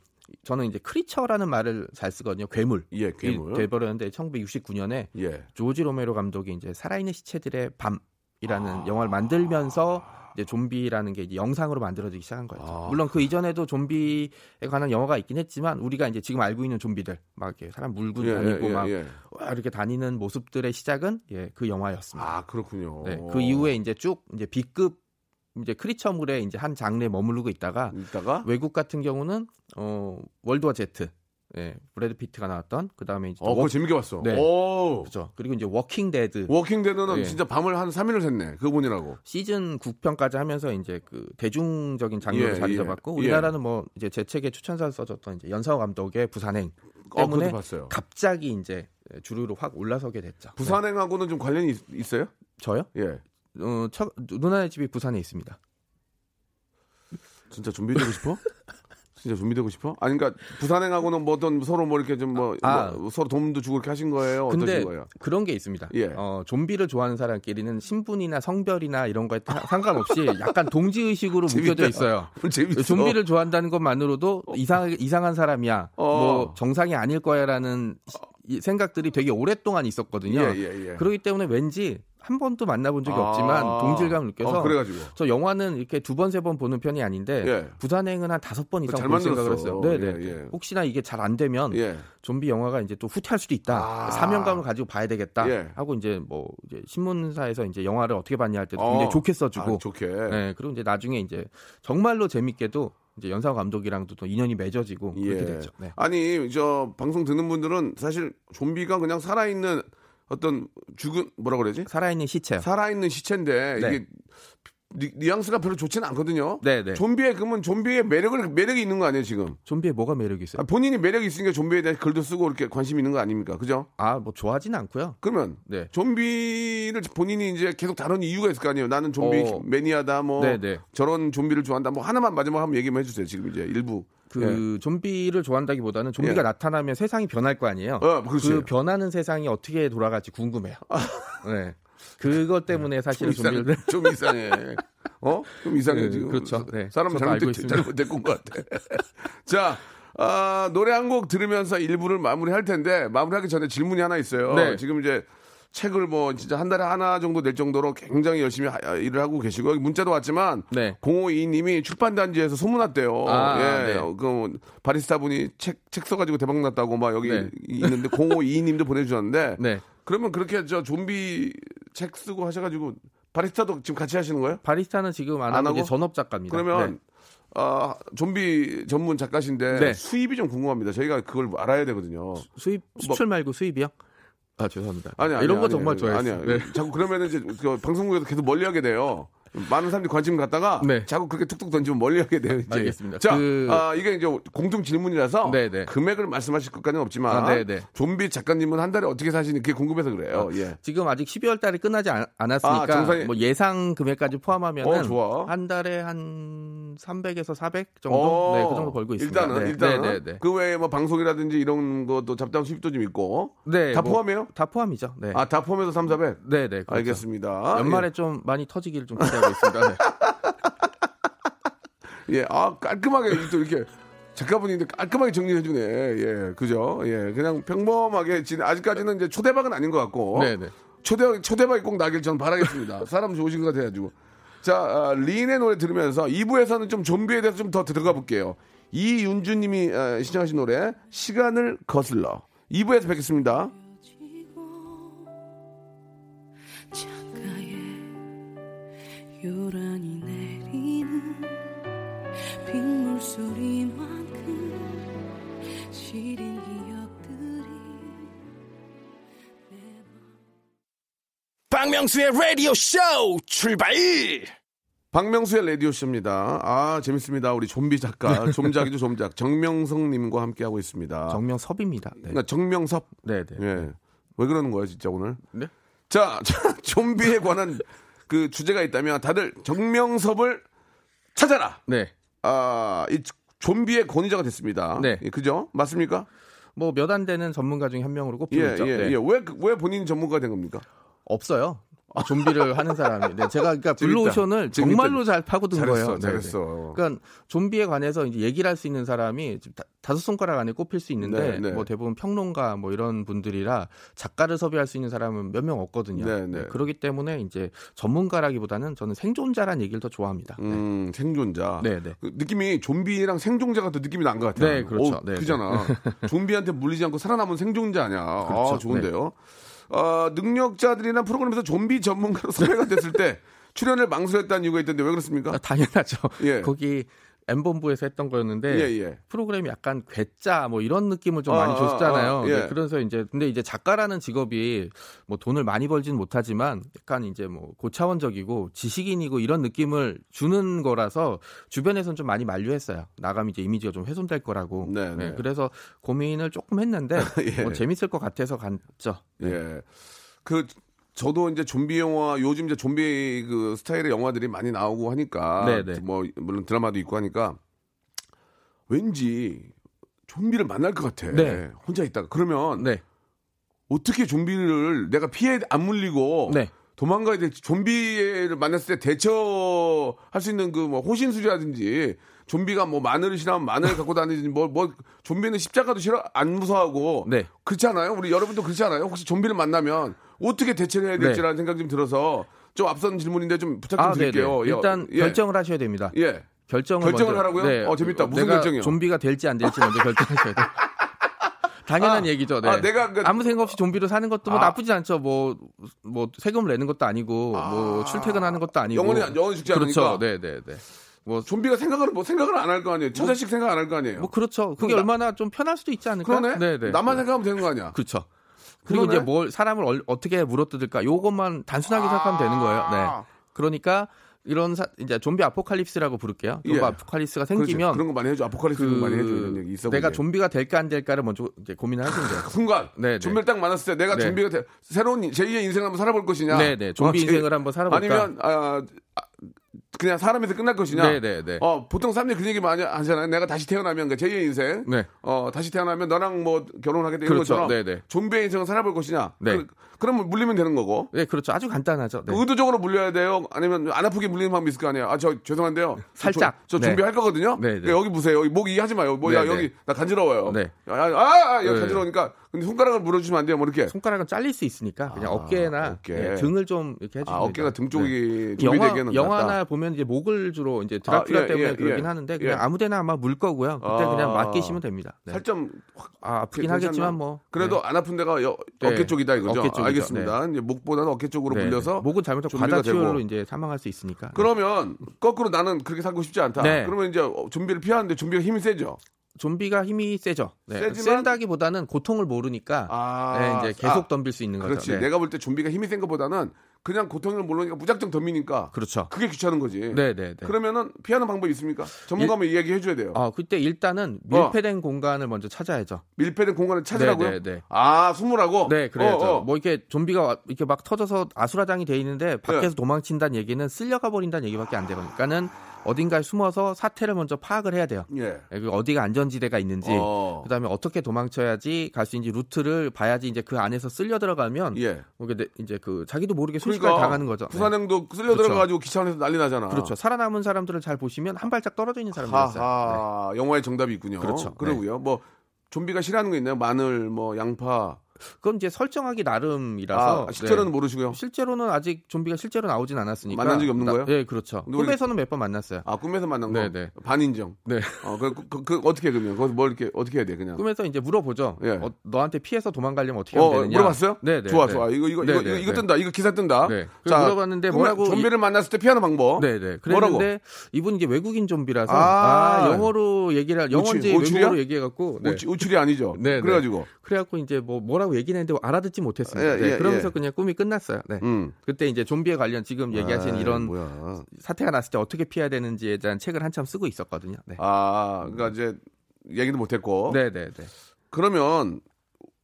저는 이제 크리처라는 말을 잘 쓰거든요. 괴물. 예, 괴물. 돼버렸는데 1969년에 예. 조지 로메로 감독이 이제 살아있는 시체들의 밤이라는 아. 영화를 만들면서 이제 좀비라는 게 이제 영상으로 만들어지기 시작한 거예요. 아. 물론 그 이전에도 좀비에 관한 영화가 있긴 했지만 우리가 이제 지금 알고 있는 좀비들 막 이렇게 사람 물고 예, 다니고 예, 막 예. 와, 이렇게 다니는 모습들의 시작은 예, 그 영화였습니다. 아, 그렇군요. 네, 그 이후에 이제 쭉 이제 B급 이제 크리처물의 이제 한 장르에 머무르고 있다가 이따가 외국 같은 경우는 어 월드워 제트 예, 브래드 피트가 나왔던 그다음에 이제 어, 그거 워, 재밌게 봤어. 네. 오. 그렇죠. 그리고 이제 워킹 데드 워킹 데드는 예. 진짜 밤을 한 3일을 샜네. 그거 보느라고. 시즌 9편까지 하면서 이제 그 대중적인 장르로 예, 자리 예. 잡았고 우리나라는 뭐 이제 제 책에 추천사를 써줬던 이제 연상호 감독의 부산행 어, 때문에 봤어요. 갑자기 이제 주류로 확 올라서게 됐죠. 네. 부산행하고는 좀 관련이 있, 있어요? 저요? 예. 어, 첫, 누나의 집이 부산에 있습니다. 진짜 좀비 되고 싶어? 진짜 좀비 되고 싶어? 아니 그러니까 부산행하고는 뭐 어떤 서로 뭐 이렇게 좀뭐 아. 서로 도움도 주고 이렇게 하신 거예요? 근데 거예요? 그런 게 있습니다. 예. 어, 좀비를 좋아하는 사람끼리는 신분이나 성별이나 이런 거에 타- 상관없이 약간 동지 의식으로 묶여져. 있어요. 재밌어. 좀비를 좋아한다는 것만으로도 이상 이상한 사람이야, 어. 뭐 정상이 아닐 거야라는 생각들이 되게 오랫동안 있었거든요. 예, 예, 예. 그렇기 때문에 왠지 한 번도 만나본 적이 아. 없지만 동질감을 느껴서 어, 그래가지고 저 영화는 이렇게 두 번세번 보는 편이 아닌데 예. 부산행은 한 다섯 번 이상 잘볼 생각을. 했어요. 네네. 예, 예. 혹시나 이게 잘 안 되면 예. 좀비 영화가 이제 또 후퇴할 수도 있다. 아. 사명감을 가지고 봐야 되겠다. 예. 하고 이제 뭐 이제 신문사에서 이제 영화를 어떻게 봤냐 할 때도 어. 굉장히 좋게 써주고. 아, 좋게. 네, 그리고 이제 나중에 이제 정말로 재밌게도 이제 연상호 감독이랑도 또 인연이 맺어지고 그렇게 예. 됐죠. 네. 아니 저 방송 듣는 분들은 사실 좀비가 그냥 살아있는 어떤 죽은 뭐라 그러지? 살아있는 시체요. 살아있는 시체인데 네. 이게 뉘, 뉘앙스가 별로 좋지는 않거든요. 네, 네. 좀비의 그러면 좀비의 매력을 매력이 있는 거 아니에요 지금? 좀비에 뭐가 매력이 있어요? 아, 본인이 매력이 있으니까 좀비에 대해 글도 쓰고 이렇게 관심 있는 거 아닙니까? 그죠? 아, 뭐 좋아하진 않고요. 그러면 네. 좀비를 본인이 이제 계속 다루는 이유가 있을 거 아니에요. 나는 좀비 어. 매니아다 뭐 네, 네. 저런 좀비를 좋아한다. 뭐 하나만 마지막 한번 얘기만 해주세요. 지금 이제 일부. 그 예. 좀비를 좋아한다기보다는 좀비가 예. 나타나면 세상이 변할 거 아니에요. 어. 그 변하는 세상이 어떻게 돌아갈지 궁금해요. 네. 그것 때문에 사실은 좀, 이상, 좀 이상해. 어? 좀 이상해 네, 지금. 그렇죠. 네. 사람 잘못된. 잘못된 것 같아. 자. 아, 노래 한 곡 들으면서 일부를 마무리할 텐데 마무리하기 전에 질문이 하나 있어요. 네. 지금 이제 책을 뭐 진짜 한 달에 하나 정도 낼 정도로 굉장히 열심히 하- 일을 하고 계시고 문자도 왔지만 네. 052님이 출판단지에서 소문났대요. 아, 예, 네. 그 바리스타 분이 책, 책 써가지고 대박 났다고 막 여기 네. 있는데 052님도 보내주셨는데 네. 그러면 그렇게 저 좀비 책 쓰고 하셔가지고 바리스타도 지금 같이 하시는 거예요? 바리스타는 지금 안 안 하고? 전업 작가입니다. 그러면 네. 아, 좀비 전문 작가신데 네. 수입이 좀 궁금합니다. 저희가 그걸 알아야 되거든요. 수입 수출 말고 수입이요? 아 죄송합니다. 뭐 아니, 아니 이런 거 아니, 정말 좋아해요. 아니야. 자꾸 그러면은 이제 그 방송국에서 계속 멀리하게 돼요. 많은 사람들이 관심 갖다가 네. 자꾸 그렇게 툭툭 던지면 멀리 하게 돼요. 이제. 알겠습니다. 자, 그- 아, 이게 이제 공통 질문이라서 네, 네. 금액을 말씀하실 것까지는 없지만 아, 네, 네. 좀비 작가님은 한 달에 어떻게 사시는 게 궁금해서 그래요. 예. 지금 아직 12월 달이 끝나지 않, 았으니까 아, 정산이- 뭐 예상 금액까지 포함하면 어. 한 달에 한 300에서 400 정도 어, 네, 그 정도 벌고 있습니다. 일단은 네, 일단은 네. 그 외에 뭐 방송이라든지 이런 것도 잡다한 수입도 좀 있고 네, 다 뭐 포함해요? 다 포함이죠. 네. 아, 다 포함해서 3, 400? 네, 네. 그렇죠. 알겠습니다. 연말에 좀 많이 터지기를 좀 기대하고 있습니다. 네. 예, 아 깔끔하게 또 이렇게 작가분인데 깔끔하게 정리해 주네. 예, 그죠? 예, 그냥 평범하게 진 아직까지는 이제 초대박은 아닌 것 같고. 네, 네. 초대 초대박이 꼭 나길 저는 바라겠습니다. 사람 좋으신 것 같아가지고. 자, 아, 린의 노래 들으면서 2부에서는 좀 좀비에 대해서 좀 더 들어가 볼게요. 이윤주님이 아, 시청하신 노래 시간을 거슬러 2부에서 뵙겠습니다. 요란히 내리는 빗물 소리만큼 시린 기억들이 박명수의 라디오 쇼 출발! 박명수의 라디오 쇼입니다. 아, 재밌습니다. 우리 좀비 작가, 좀작이죠, 좀작. 정명성님과 함께 하고 있습니다. 정명섭입니다. 네. 그러니까 정명섭. 네, 네. 예. 왜 그러는 거예요, 진짜 오늘? 네? 자, 자, 좀비에 관한 그 주제가 있다면 다들 정명섭을 찾아라. 네. 아, 이 좀비의 권위자가 됐습니다. 네. 예, 그죠? 맞습니까? 뭐 몇 안 되는 전문가 중에 한 명으로 꼽히고 예. 예, 네. 예. 왜, 그- 왜 본인이 전문가가 된 겁니까? 없어요. 좀비를 하는 사람이. 네, 제가 그러니까. 블루오션을. 정말로 잘 파고든 잘했어, 거예요. 네, 잘했어. 네. 그러니까 좀비에 관해서 이제 얘기를 할 수 있는 사람이 다- 다섯 손가락 안에 꼽힐 수 있는데 네, 네. 뭐 대부분 평론가 뭐 이런 분들이라 작가를 섭외할 수 있는 사람은 몇 명 없거든요. 네, 네. 그렇기 때문에 이제 전문가라기보다는 저는 생존자란 얘기를 더 좋아합니다. 음, 생존자. 네, 네. 그 느낌이 좀비랑 생존자가 더 느낌이 난 것 같아요. 네, 그렇죠. 오, 네, 그잖아. 좀비한테 물리지 않고 살아남은 생존자 아니야. 아, 그렇죠. 좋은데요. 어, 능력자들이나 프로그램에서 좀비 전문가로 섭외가 됐을 때 출연을 망설였다는 이유가 있던데 왜 그렇습니까? 아, 당연하죠. 예. 거기 M본부에서 했던 거였는데 예, 예. 프로그램이 약간 괴짜 뭐 이런 느낌을 좀 아, 많이 줬잖아요. 아, 아, 예. 네, 그래서 이제 근데 이제 작가라는 직업이 뭐 돈을 많이 벌지는 못하지만 약간 이제 뭐 고차원적이고 지식인이고 이런 느낌을 주는 거라서 주변에서는 좀 많이 만류했어요. 나가면 이제 이미지가 좀 훼손될 거라고. 네, 네. 그래서 고민을 조금 했는데 예. 뭐 재밌을 것 같아서 갔죠. 예. 그 저도 이제 좀비 영화 요즘 이제 좀비 그 스타일의 영화들이 많이 나오고 하니까 네네. 뭐 물론 드라마도 있고 하니까 왠지 좀비를 만날 것 같아. 네. 혼자 있다가 그러면 네. 어떻게 좀비를 내가 피해 안 물리고 네. 도망가야 될지 좀비를 만났을 때 대처할 수 있는 그 뭐 호신술이라든지 좀비가 뭐 마늘을 싫어하면 마늘 갖고 다니든지 뭐, 뭐 좀비는 십자가도 싫어 안 무서워하고 네. 그렇지 않아요? 우리 여러분도 그렇지 않아요? 혹시 좀비를 만나면 어떻게 대처를 해야 될지라는 생각이 좀 들어서 좀 앞선 질문인데 좀 부탁 좀 네. 아. 드릴게요. 예, 일단 예. 결정을 하셔야 됩니다. 예. 결정을 결정을 먼저- 하라고요? 어, 재밌다. 무슨 결정이요? 좀비가 될지 안 될지 먼저 결정하셔야 돼요. 당연한 아, 얘기죠. 네. 아, 내가 그- 아무 생각 없이 좀비로 사는 것도 뭐 아. 나쁘지 않죠. 뭐, 뭐 세금을 내는 것도 아니고, 뭐 출퇴근하는 것도 아니고. 영원히 영원히 죽지 그렇죠. 않으니까. 네, 네, 네. 뭐, 좀비가 생각을 뭐 생각을 안 할 거 아니에요. 처자식 생각 안 할 거 아니에요. 뭐 그렇죠. 그게 나- 얼마나 좀 편할 수도 있지 않을까? 그러네. 네, 네. 나만 생각하면 되는 거 아니야. 그렇죠. 그리고 그러네. 이제 뭘 사람을 얼- 어떻게 물어뜯을까? 요것만 단순하게 생각하면 되는 거예요. 네. 그러니까 이런 사- 이제 좀비 아포칼립스라고 부를게요. 좀비 예. 아포칼립스가. 생기면 그런 거 많이 해줘. 아포칼립스 그 많이 해줘. 이런 얘기 있어. 내가 보게. 좀비가 될까 안 될까를 먼저 이제 고민을 하시면 돼요. 순간 네, 네. 좀비를 딱 만났을 때 내가 네. 좀비가 돼- 새로운 제2의 인생을 한번 살아볼 것이냐. 네, 네. 좀비 어, 제- 인생을 한번 살아볼까? 아니면 아, 아, 그냥 사람에서 끝날 것이냐. 네, 네, 네. 어, 보통 사람들이 그 얘기 많이 하잖아요. 내가 다시 태어나면 그 제2의 인생. 네. 어, 다시 태어나면 너랑 뭐 결혼하게 되는 그렇죠. 것처럼 네, 네. 좀비의 인생을 살아볼 것이냐. 네. 그, 그러면 물리면 되는 거고. 네, 그렇죠. 아주 간단하죠. 네. 의도적으로 물려야 돼요? 아니면 안 아프게 물리는 방법이 있을 거 아니에요? 아, 저 죄송한데요. 살짝. 저, 저 네. 준비할 거거든요. 네, 네. 여기 보세요. 여기 목 이 하지 마요. 뭐야 네, 여기 네. 나 간지러워요. 네. 아, 아, 아, 여기 네. 간지러우니까 근데 손가락을 물어주시면 안 돼요. 뭐 이렇게. 손가락은 잘릴 수 있으니까 그냥 아, 어깨나 어깨. 네, 등을 좀 이렇게 해주면 아, 어깨가 등 쪽이 네. 영화. 영화나 보면 이제 목을 주로 이제 드라큘라 아, 예, 때문에 예, 그러긴 예. 하는데 그냥 예. 아무데나 아마 물 거고요. 그때 아. 그냥 맡기시면 됩니다. 네. 살짝 아, 아프긴? 하겠지만 뭐 그래도 안 아픈 데가 여- 네. 어깨 쪽이다 이거죠. 어깨 쪽이죠. 알겠습니다. 이제 목보다는 어깨 쪽으로 네, 물려서 네. 목은 잘못하면 되고. 이제 사망할 수 있으니까. 그러면 거꾸로 나는 그렇게 살고 싶지 않다. 네. 그러면 이제 어, 좀비를 피하는데 좀비가 힘이 세죠. 좀비가 힘이 세죠. 네. 세지만- 센다기보다는 고통을 모르니까 아, 네, 이제 계속 아, 덤빌 수 있는 거죠. 그렇지. 네. 내가 볼 때 좀비가 힘이 센 것보다는 그냥 고통을 모르니까 무작정 덤비니까 그렇죠. 그게 귀찮은 거지. 네, 네, 네. 그러면은 피하는 방법이 있습니까? 전문가면 이야기 해줘야 돼요. 아, 그때 일단은 밀폐된 공간을 먼저 찾아야죠. 밀폐된 공간을 찾으라고요? 네, 네, 네. 아, 숨으라고? 네, 그래야죠. 어, 어. 뭐 이렇게 좀비가 와- 이렇게 막 터져서 아수라장이 돼 있는데 밖에서 네. 도망친다는 얘기는 쓸려가 버린다는 얘기밖에 안. 그러니까는 어딘가에 숨어서 사태를 먼저 파악을 해야 돼요. 예. 예, 그 어디가 안전지대가 있는지, 어. 그다음에 어떻게 도망쳐야지 갈 수 있는지 루트를 봐야지 이제 그 안에서 쓸려 들어가면 예. 뭐 이제 그 자기도 모르게 순식간에 그러니까 당하는 거죠. 네. 부산행도 쓸려 그렇죠. 들어가가지고 기차 안에서 난리 나잖아. 그렇죠. 살아남은 사람들을 잘 보시면 한 발짝 떨어져 있는 사람들이었어요. 네. 하하, 영화의 정답이 있군요. 그렇죠. 그러고요. 뭐 좀비가 싫어하는 거 있나요? 마늘, 뭐 양파. 그건 이제 설정하기 나름이라서 아, 실제로는 네. 모르시고요. 실제로는 아직 좀비가 실제로 나오진 않았으니까 만난 적이 없는 나- 거예요? 네, 그렇죠. 꿈에서는 몇 번 만났어요. 아 꿈에서 만난 거. 네, 네. 반인정. 네. 어, 그, 그, 그 어떻게 그러면? 거기서 뭘 이렇게 어떻게 해야 돼 그냥? 꿈에서 이제 물어보죠. 예. 어, 너한테 피해서 도망가려면 어떻게 어, 하면 되느냐? 물어봤어요? 네, 네. 좋아, 네. 좋아. 이거 이거 네, 이거, 네, 이거 네. 뜬다. 이거 기사 뜬다. 네. 그래서 물어봤는데 뭐라고 좀비를 만났을 때 피하는 방법. 네, 네. 뭐라고? 그랬는데 이분 이게 외국인 좀비라서 아. 아, 영어로 얘기를 하- 영어인지? 외국어로 얘기해 갖고 네. 우출, 우출이 아니죠. 네, 네. 그래 가지고. 그래 갖고 이제 뭐 뭐라고 얘기는 했는데 알아듣지 못했습니다. 예, 네, 예, 그러면서 예. 그냥 꿈이 끝났어요. 네. 음. 그때 이제 좀비에 관련 지금 얘기하신 아이, 이런 뭐야. 사태가 났을 때 어떻게 피해야 되는지에 대한 책을 한참 쓰고 있었거든요. 네. 아, 그러니까 이제 얘기도 못했고. 네, 네, 네. 그러면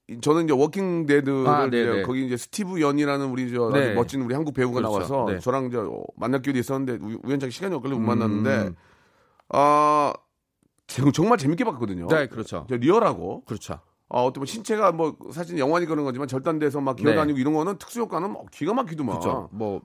이- 저는 이제 워킹 데드를 아, 이제 네네. 거기 이제 스티브 연이라는 우리 저 네. 멋진 우리 한국 배우가 그렇죠. 나와서 네. 저랑 저 어, 만날 기회도 있었는데 우- 우연찮게 시간이 없길래 못 음. 만났는데 아 제- 정말 재밌게 봤거든요. 네, 그렇죠. 저 리얼하고 그렇죠. 아, 어떤 뭐 신체가 뭐 사실 영화니 그런 거지만 절단돼서 막 네. 기어다니고 이런 거는 특수 효과는 뭐 기가 막히더만. 그렇죠. 뭐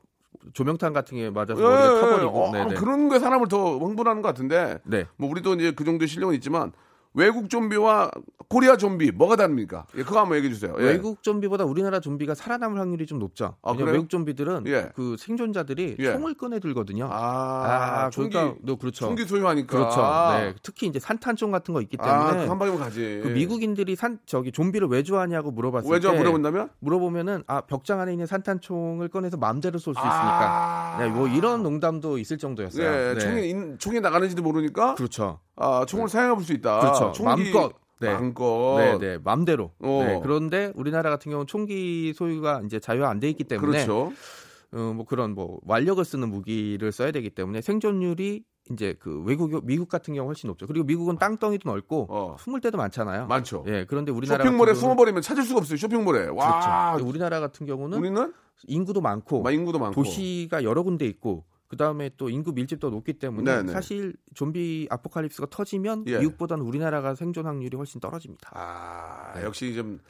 조명탄 같은 게 맞아서 예, 머리가 예, 터버리고. 어, 네, 네. 그런 게 사람을 더 흥분하는 것 같은데 네. 뭐 우리도 이제 그 정도의 실력은 있지만 외국 좀비와 코리아 좀비 뭐가 다릅니까? 예, 그거 한번 얘기해 주세요. 예. 외국 좀비보다 우리나라 좀비가 살아남을 확률이 좀 높죠. 아, 왜냐면 그래요? 외국 좀비들은 예. 그 생존자들이 예. 총을 꺼내 들거든요. 아, 아, 총기 그러니까 너 그렇죠. 총기 소유하니까. 그렇죠. 네. 특히 이제 산탄총 같은 거 있기 아, 때문에 그 한 방이면 가지. 그 미국인들이 산 저기 좀비를 왜 좋아하냐고 물어봤을 왜저 때 물어본다면? 물어보면은 아 벽장 안에 있는 산탄총을 꺼내서 마음대로 쏠수 아. 있으니까. 네, 뭐 이런 농담도 있을 정도였어요. 예, 네. 총이 인- 총이 나가는지도 모르니까 그렇죠. 아, 총을 사용해 볼 수 있다. 그렇죠. 총기 마음껏. 네. 마음껏. 네, 네, 맘대로. 어. 네, 그런데 우리나라 같은 경우는 총기 소유가 이제 자유화 안 돼 있기 때문에 그렇죠. 어, 뭐 그런 뭐 완력을 쓰는 무기를 써야 되기 때문에 생존율이 이제 그 외국 미국 같은 경우 훨씬 높죠. 그리고 미국은 땅덩이도 넓고 어. 숨을 데도 많잖아요. 많죠. 예, 그런데 우리나라 쇼핑몰에 숨어버리면 찾을 수가 없어요. 쇼핑몰에. 와, 그렇죠. 우리나라 같은 경우는 우리는 인구도 많고 막 인구도 많고. 도시가 여러 군데 있고 그 다음에 또 인구 밀집도 높기 때문에 네네. 사실 좀비 아포칼립스가 터지면 예. 미국보다는 우리나라가 생존 확률이 훨씬 떨어집니다. 아, 네. 역시 좀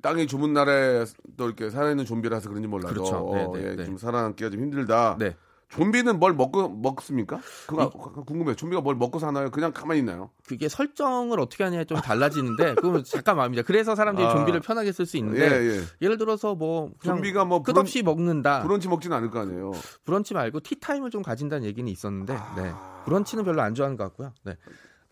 땅이 좁은 나라에 또 이렇게 살아있는 좀비라서 그런지 몰라도 그렇죠. 네, 네, 예, 네. 좀 살아남기가 좀 힘들다. 네. 좀비는 뭘 먹고 먹습니까? 그거 궁금해요. 좀비가 뭘 먹고 사나요? 그냥 가만히 있나요? 그게 설정을 어떻게 하냐에 좀 달라지는데 그건 잠깐 마음이죠. 그래서 사람들이 아. 좀비를 편하게 쓸수 예, 있는데 예. 예 를 들어서 뭐 좀비가 뭐 끝없이 먹는다. 브런치 먹지는 않을 거 아니에요. 브런치 말고 티타임을 좀 가진다는 얘기는 있었는데 네. 브런치는 별로 안 좋아하는 것 같고요. 네.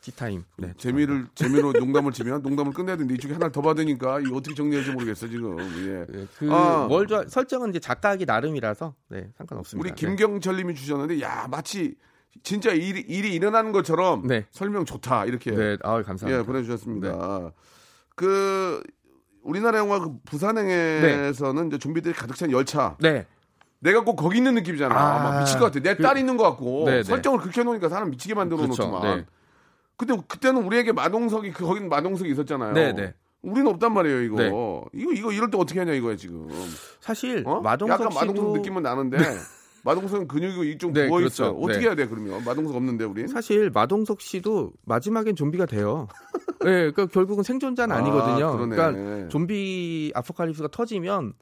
티타임. 네. 재미를 재미로 농담을 치면 농담을 끝내야 되는데 이쪽에 하나를 더 받으니까 이거 어떻게 정리할지 모르겠어 지금. 예. 네, 그 아. 뭘 좋아 설정은 이제 작가하기 나름이라서 네, 상관없습니다. 우리 네. 김경철님이 주셨는데 야 마치 진짜 일이, 일이 일어나는 것처럼 네. 설명 좋다 이렇게 네, 아 감사합니다. 예 보내주셨습니다. 그 우리나라 영화 그 부산행에서는 이제 좀비들이 가득 찬 열차. 네. 내가 꼭 거기 있는 느낌이잖아. 아. 막 미칠 것 같아. 내 그- 딸 있는 것 같고 네, 네. 설정을 그렇게 해놓으니까 사람 미치게 만들어 그렇죠. 네. 근데 그때는 우리에게 마동석이 그 거긴 마동석이 있었잖아요. 네, 네. 우리는 없단 말이에요 이거. 네. 이거 이거 이럴 때 어떻게 하냐 이거야 지금. 사실 어? 마동석 약간 씨도 마동석 느낌은 나는데 마동석은 근육이 좀 네, 부어 그렇죠. 있어요. 어떻게 네. 해야 돼 그러면 마동석 없는데 우린? 사실 마동석 씨도 마지막엔 좀비가 돼요. 네, 그러니까 결국은 생존자는 아, 아니거든요. 그러네. 그러니까 좀비 아포칼립스가 터지면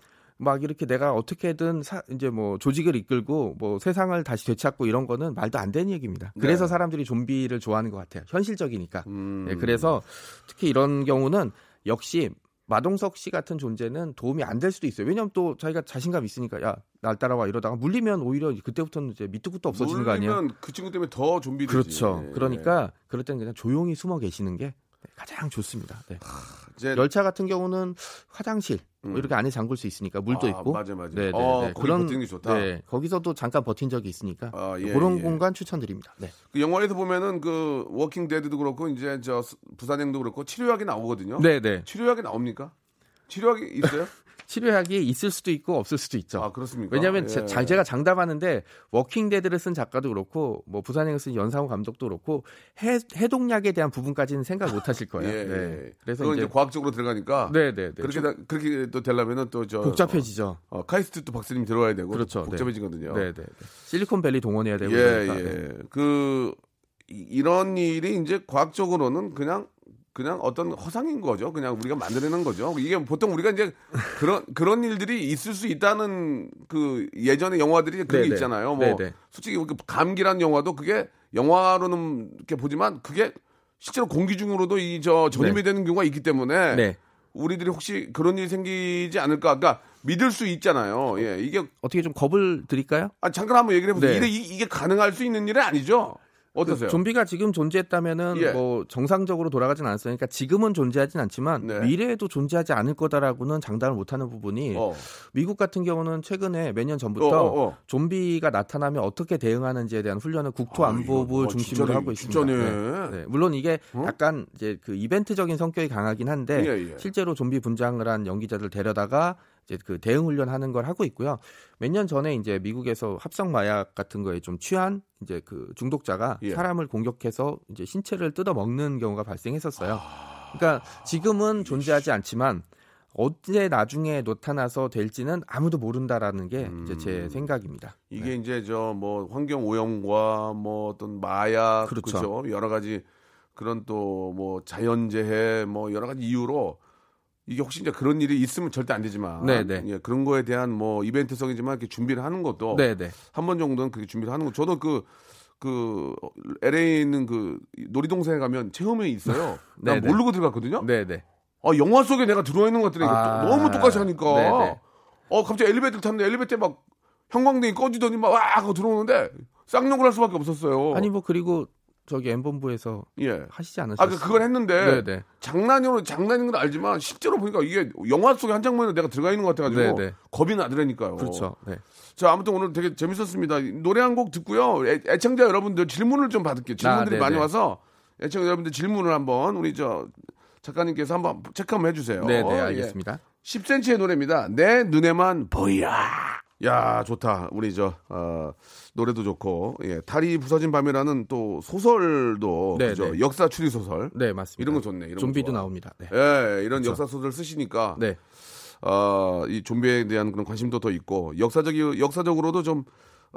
막 이렇게 내가 어떻게든 사- 이제 뭐 조직을 이끌고 뭐 세상을 다시 되찾고 이런 거는 말도 안 되는 얘기입니다. 그래서 네. 사람들이 좀비를 좋아하는 것 같아요. 현실적이니까. 음. 네, 그래서 특히 이런 경우는 역시 마동석 씨 같은 존재는 도움이 안 될 수도 있어요. 왜냐하면 또 자기가 자신감 있으니까 야 날 따라와 이러다가 물리면 오히려 그때부터는 이제 밑도 끝도 없어지는 거 아니에요? 물리면 그 친구 때문에 더 좀비 되지. 그렇죠. 네. 그러니까 그럴 때는 그냥 조용히 숨어 계시는 게 가장 좋습니다. 네. 이제 열차 같은 경우는 화장실 뭐 이렇게 안에 잠글 수 있으니까 물도 아, 있고. 맞아, 맞아. 네, 네, 어, 네. 거기 버티는 게 좋다. 네, 거기서도 잠깐 버틴 적이 있으니까 아, 예, 그런 예. 공간 추천드립니다. 네. 그 영화에서 보면은 그 워킹 데드도 그렇고 이제 저 스- 부산행도 그렇고 치료약이 나오거든요. 네, 네. 치료약이 나옵니까? 치료약이 있어요? 치료약이 있을 수도 있고 없을 수도 있죠. 아, 그렇습니까? 왜냐하면 예. 제, 자- 제가 장담하는데 워킹데드를 쓴 작가도 그렇고 뭐 부산행을 쓴 연상호 감독도 그렇고 해, 해독약에 대한 부분까지는 생각 못 하실 거예요. 예, 네. 예. 그래서 그건 이제 이제 과학적으로 들어가니까 네, 네, 네. 그렇게 좀 다- 그렇게 또 되려면은 또저 복잡해지죠. 어, 어, 카이스트 또 박사님 들어와야 되고 그렇죠. 네. 복잡해지거든요. 네, 네, 네. 실리콘밸리 동원해야 되고 예, 그러니까. 예. 네. 그 이- 이런 일이 이제 과학적으로는 그냥 그냥 어떤 허상인 거죠. 그냥 우리가 만들어낸 거죠. 이게 보통 우리가 이제 그런 그런 일들이 있을 수 있다는 그 예전의 영화들이 그런 게 네네. 있잖아요. 뭐 네네. 솔직히 그 감기란 영화도 그게 영화로는 이렇게 보지만 그게 실제로 공기 중으로도 이 저 전염이 네. 되는 경우가 있기 때문에 네. 우리들이 혹시 그런 일이 생기지 않을까? 그러니까 믿을 수 있잖아요. 예, 이게 어떻게 좀 겁을 드릴까요? 아 잠깐 한번 얘기를 해보세요. 네. 이게, 이- 이게 가능할 수 있는 일은 아니죠. 어떠세요? 그 좀비가 지금 존재했다면은 예. 뭐 정상적으로 돌아가진 않았으니까 지금은 존재하진 않지만 네. 미래에도 존재하지 않을 거다라고는 장담을 못하는 부분이 어. 미국 같은 경우는 최근에 몇 년 전부터 어, 어, 어. 좀비가 나타나면 어떻게 대응하는지에 대한 훈련을 국토안보부를 아, 어, 중심으로 진짜네, 하고 있습니다. 진짜네. 네. 물론 이게 어? 약간 이제 그 이벤트적인 성격이 강하긴 한데 예, 예. 실제로 좀비 분장을 한 연기자들 데려다가 이제 그 대응 훈련하는 걸 하고 있고요. 몇 년 전에 이제 미국에서 합성 마약 같은 거에 좀 취한 이제 그 중독자가 예. 사람을 공격해서 이제 신체를 뜯어 먹는 경우가 발생했었어요. 아. 그러니까 지금은 존재하지 않지만 언제 나중에 나타나서 될지는 아무도 모른다라는 게 이제 제 생각입니다. 음. 이게 이제 저 뭐 환경 오염과 뭐 어떤 마약 그렇죠. 그렇죠. 여러 가지 그런 또 뭐 자연재해 뭐 여러 가지 이유로 이게 혹시 이제 그런 일이 있으면 절대 안 되지만 네, 네. 예, 그런 거에 대한 뭐 이벤트성이지만 이렇게 준비를 하는 것도 네, 네. 한번 정도는 그렇게 준비를 하는 거. 저도 그, 그, LA에 있는 그 놀이동산에 가면 체험회 있어요. 난. 모르고 들어갔거든요. 네, 네. 아, 영화 속에 내가 들어와 있는 것 같더니 아, 너무 똑같이 하니까. 네, 네. 어, 갑자기 엘리베이터 탔는데 엘리베이터에 막 형광등이 꺼지더니 막 와! 하고 들어오는데 쌍욕을 할 수밖에 없었어요. 아니 뭐 그리고 저기 엠본부에서 예. 하시지 아, 않으셨어요? 그, 그걸 했는데 네, 네. 장난으로 장난인 건 알지만 실제로 보니까 이게 영화 속의 한 장면에 내가 들어가 있는 것 같아가지고 네, 네. 겁이 나더라니까요. 그렇죠. 네. 자, 아무튼 오늘 되게 재밌었습니다. 노래 한 곡 듣고요. 애, 애청자 여러분들 질문을 좀 받을게요. 질문들이 아, 네네. 많이 와서 애청자 여러분들 질문을 한번 우리 저 작가님께서 한번 체크 한번 해주세요. 네, 네, 예. 알겠습니다. 10cm의 노래입니다. 내 눈에만 보여. 야, 좋다. 우리 저 어, 노래도 좋고 예, 다리 부서진 밤이라는 또 소설도 네, 그죠? 네. 역사 추리 소설. 네, 맞습니다. 이런 거 좋네. 이런 거 좀비도. 나옵니다. 네. 예, 이런 역사 소설 쓰시니까 네. 어, 이 좀비에 대한 그런 관심도 더 있고 역사적이 역사적으로도 좀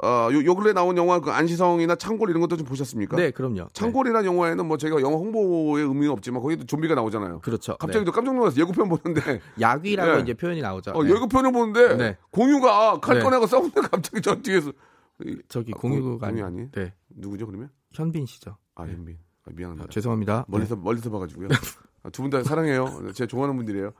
어, 요, 요 근래 나온 영화 그 안시성이나 창골 이런 것도 좀 보셨습니까? 네, 그럼요. 창골이라는 영화에는 뭐 제가 영화 홍보의 의미는 없지만 거기도 좀비가 나오잖아요. 네. 그렇죠. 갑자기 네. 또 깜짝 놀라서 예고편 보는데 야귀라고 네. 이제 표현이 나오죠. 어, 네. 예고편을 보는데 네. 공유가 칼 네. 꺼내고 싸우는데 갑자기 저 뒤에서 이- 저기 아, 공유가 공유 아니. 아니? 네. 누구죠 그러면? 현빈 씨죠. 아 현빈. 아, 미안합니다. 아, 죄송합니다. 멀리서 멀리서 봐가지고요. 두 분 다 사랑해요. 제가 좋아하는 분들이에요.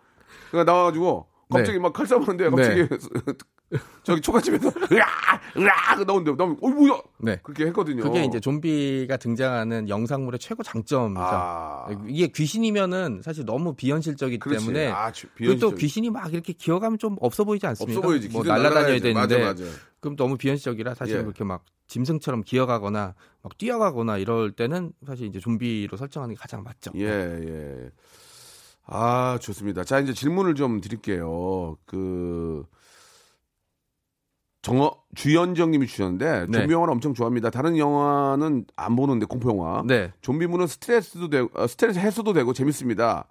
그러니까 나와가지고 갑자기 네. 막칼 싸우는데 갑자기 저기 초가집에서 으아 으아 나오는데 나면 어 뭐야 네. 그렇게 했거든요. 그게 이제 좀비가 등장하는 영상물의 최고 장점이죠. 아. 이게 귀신이면은 사실 너무 비현실적이기 그렇지. 때문에 아, 또 비현실적이- 귀신이 막 이렇게 기어가면 좀 없어 보이지 않습니까? 없어 보이지. 뭐 날아다녀야. 되는데 맞아, 맞아. 그럼 너무 비현실적이라 사실 예. 그렇게 막 짐승처럼 기어가거나 막 뛰어가거나 이럴 때는 사실 이제 좀비로 설정하는 게 가장 맞죠. 예, 예. 아, 좋습니다. 자, 이제 질문을 좀 드릴게요. 그, 정어, 주연정 님이 주셨는데, 네. 좀비 영화를 엄청 좋아합니다. 다른 영화는 안 보는데, 공포영화. 네. 좀비물은 스트레스도 되고, 어, 스트레스 해소도 되고 재밌습니다.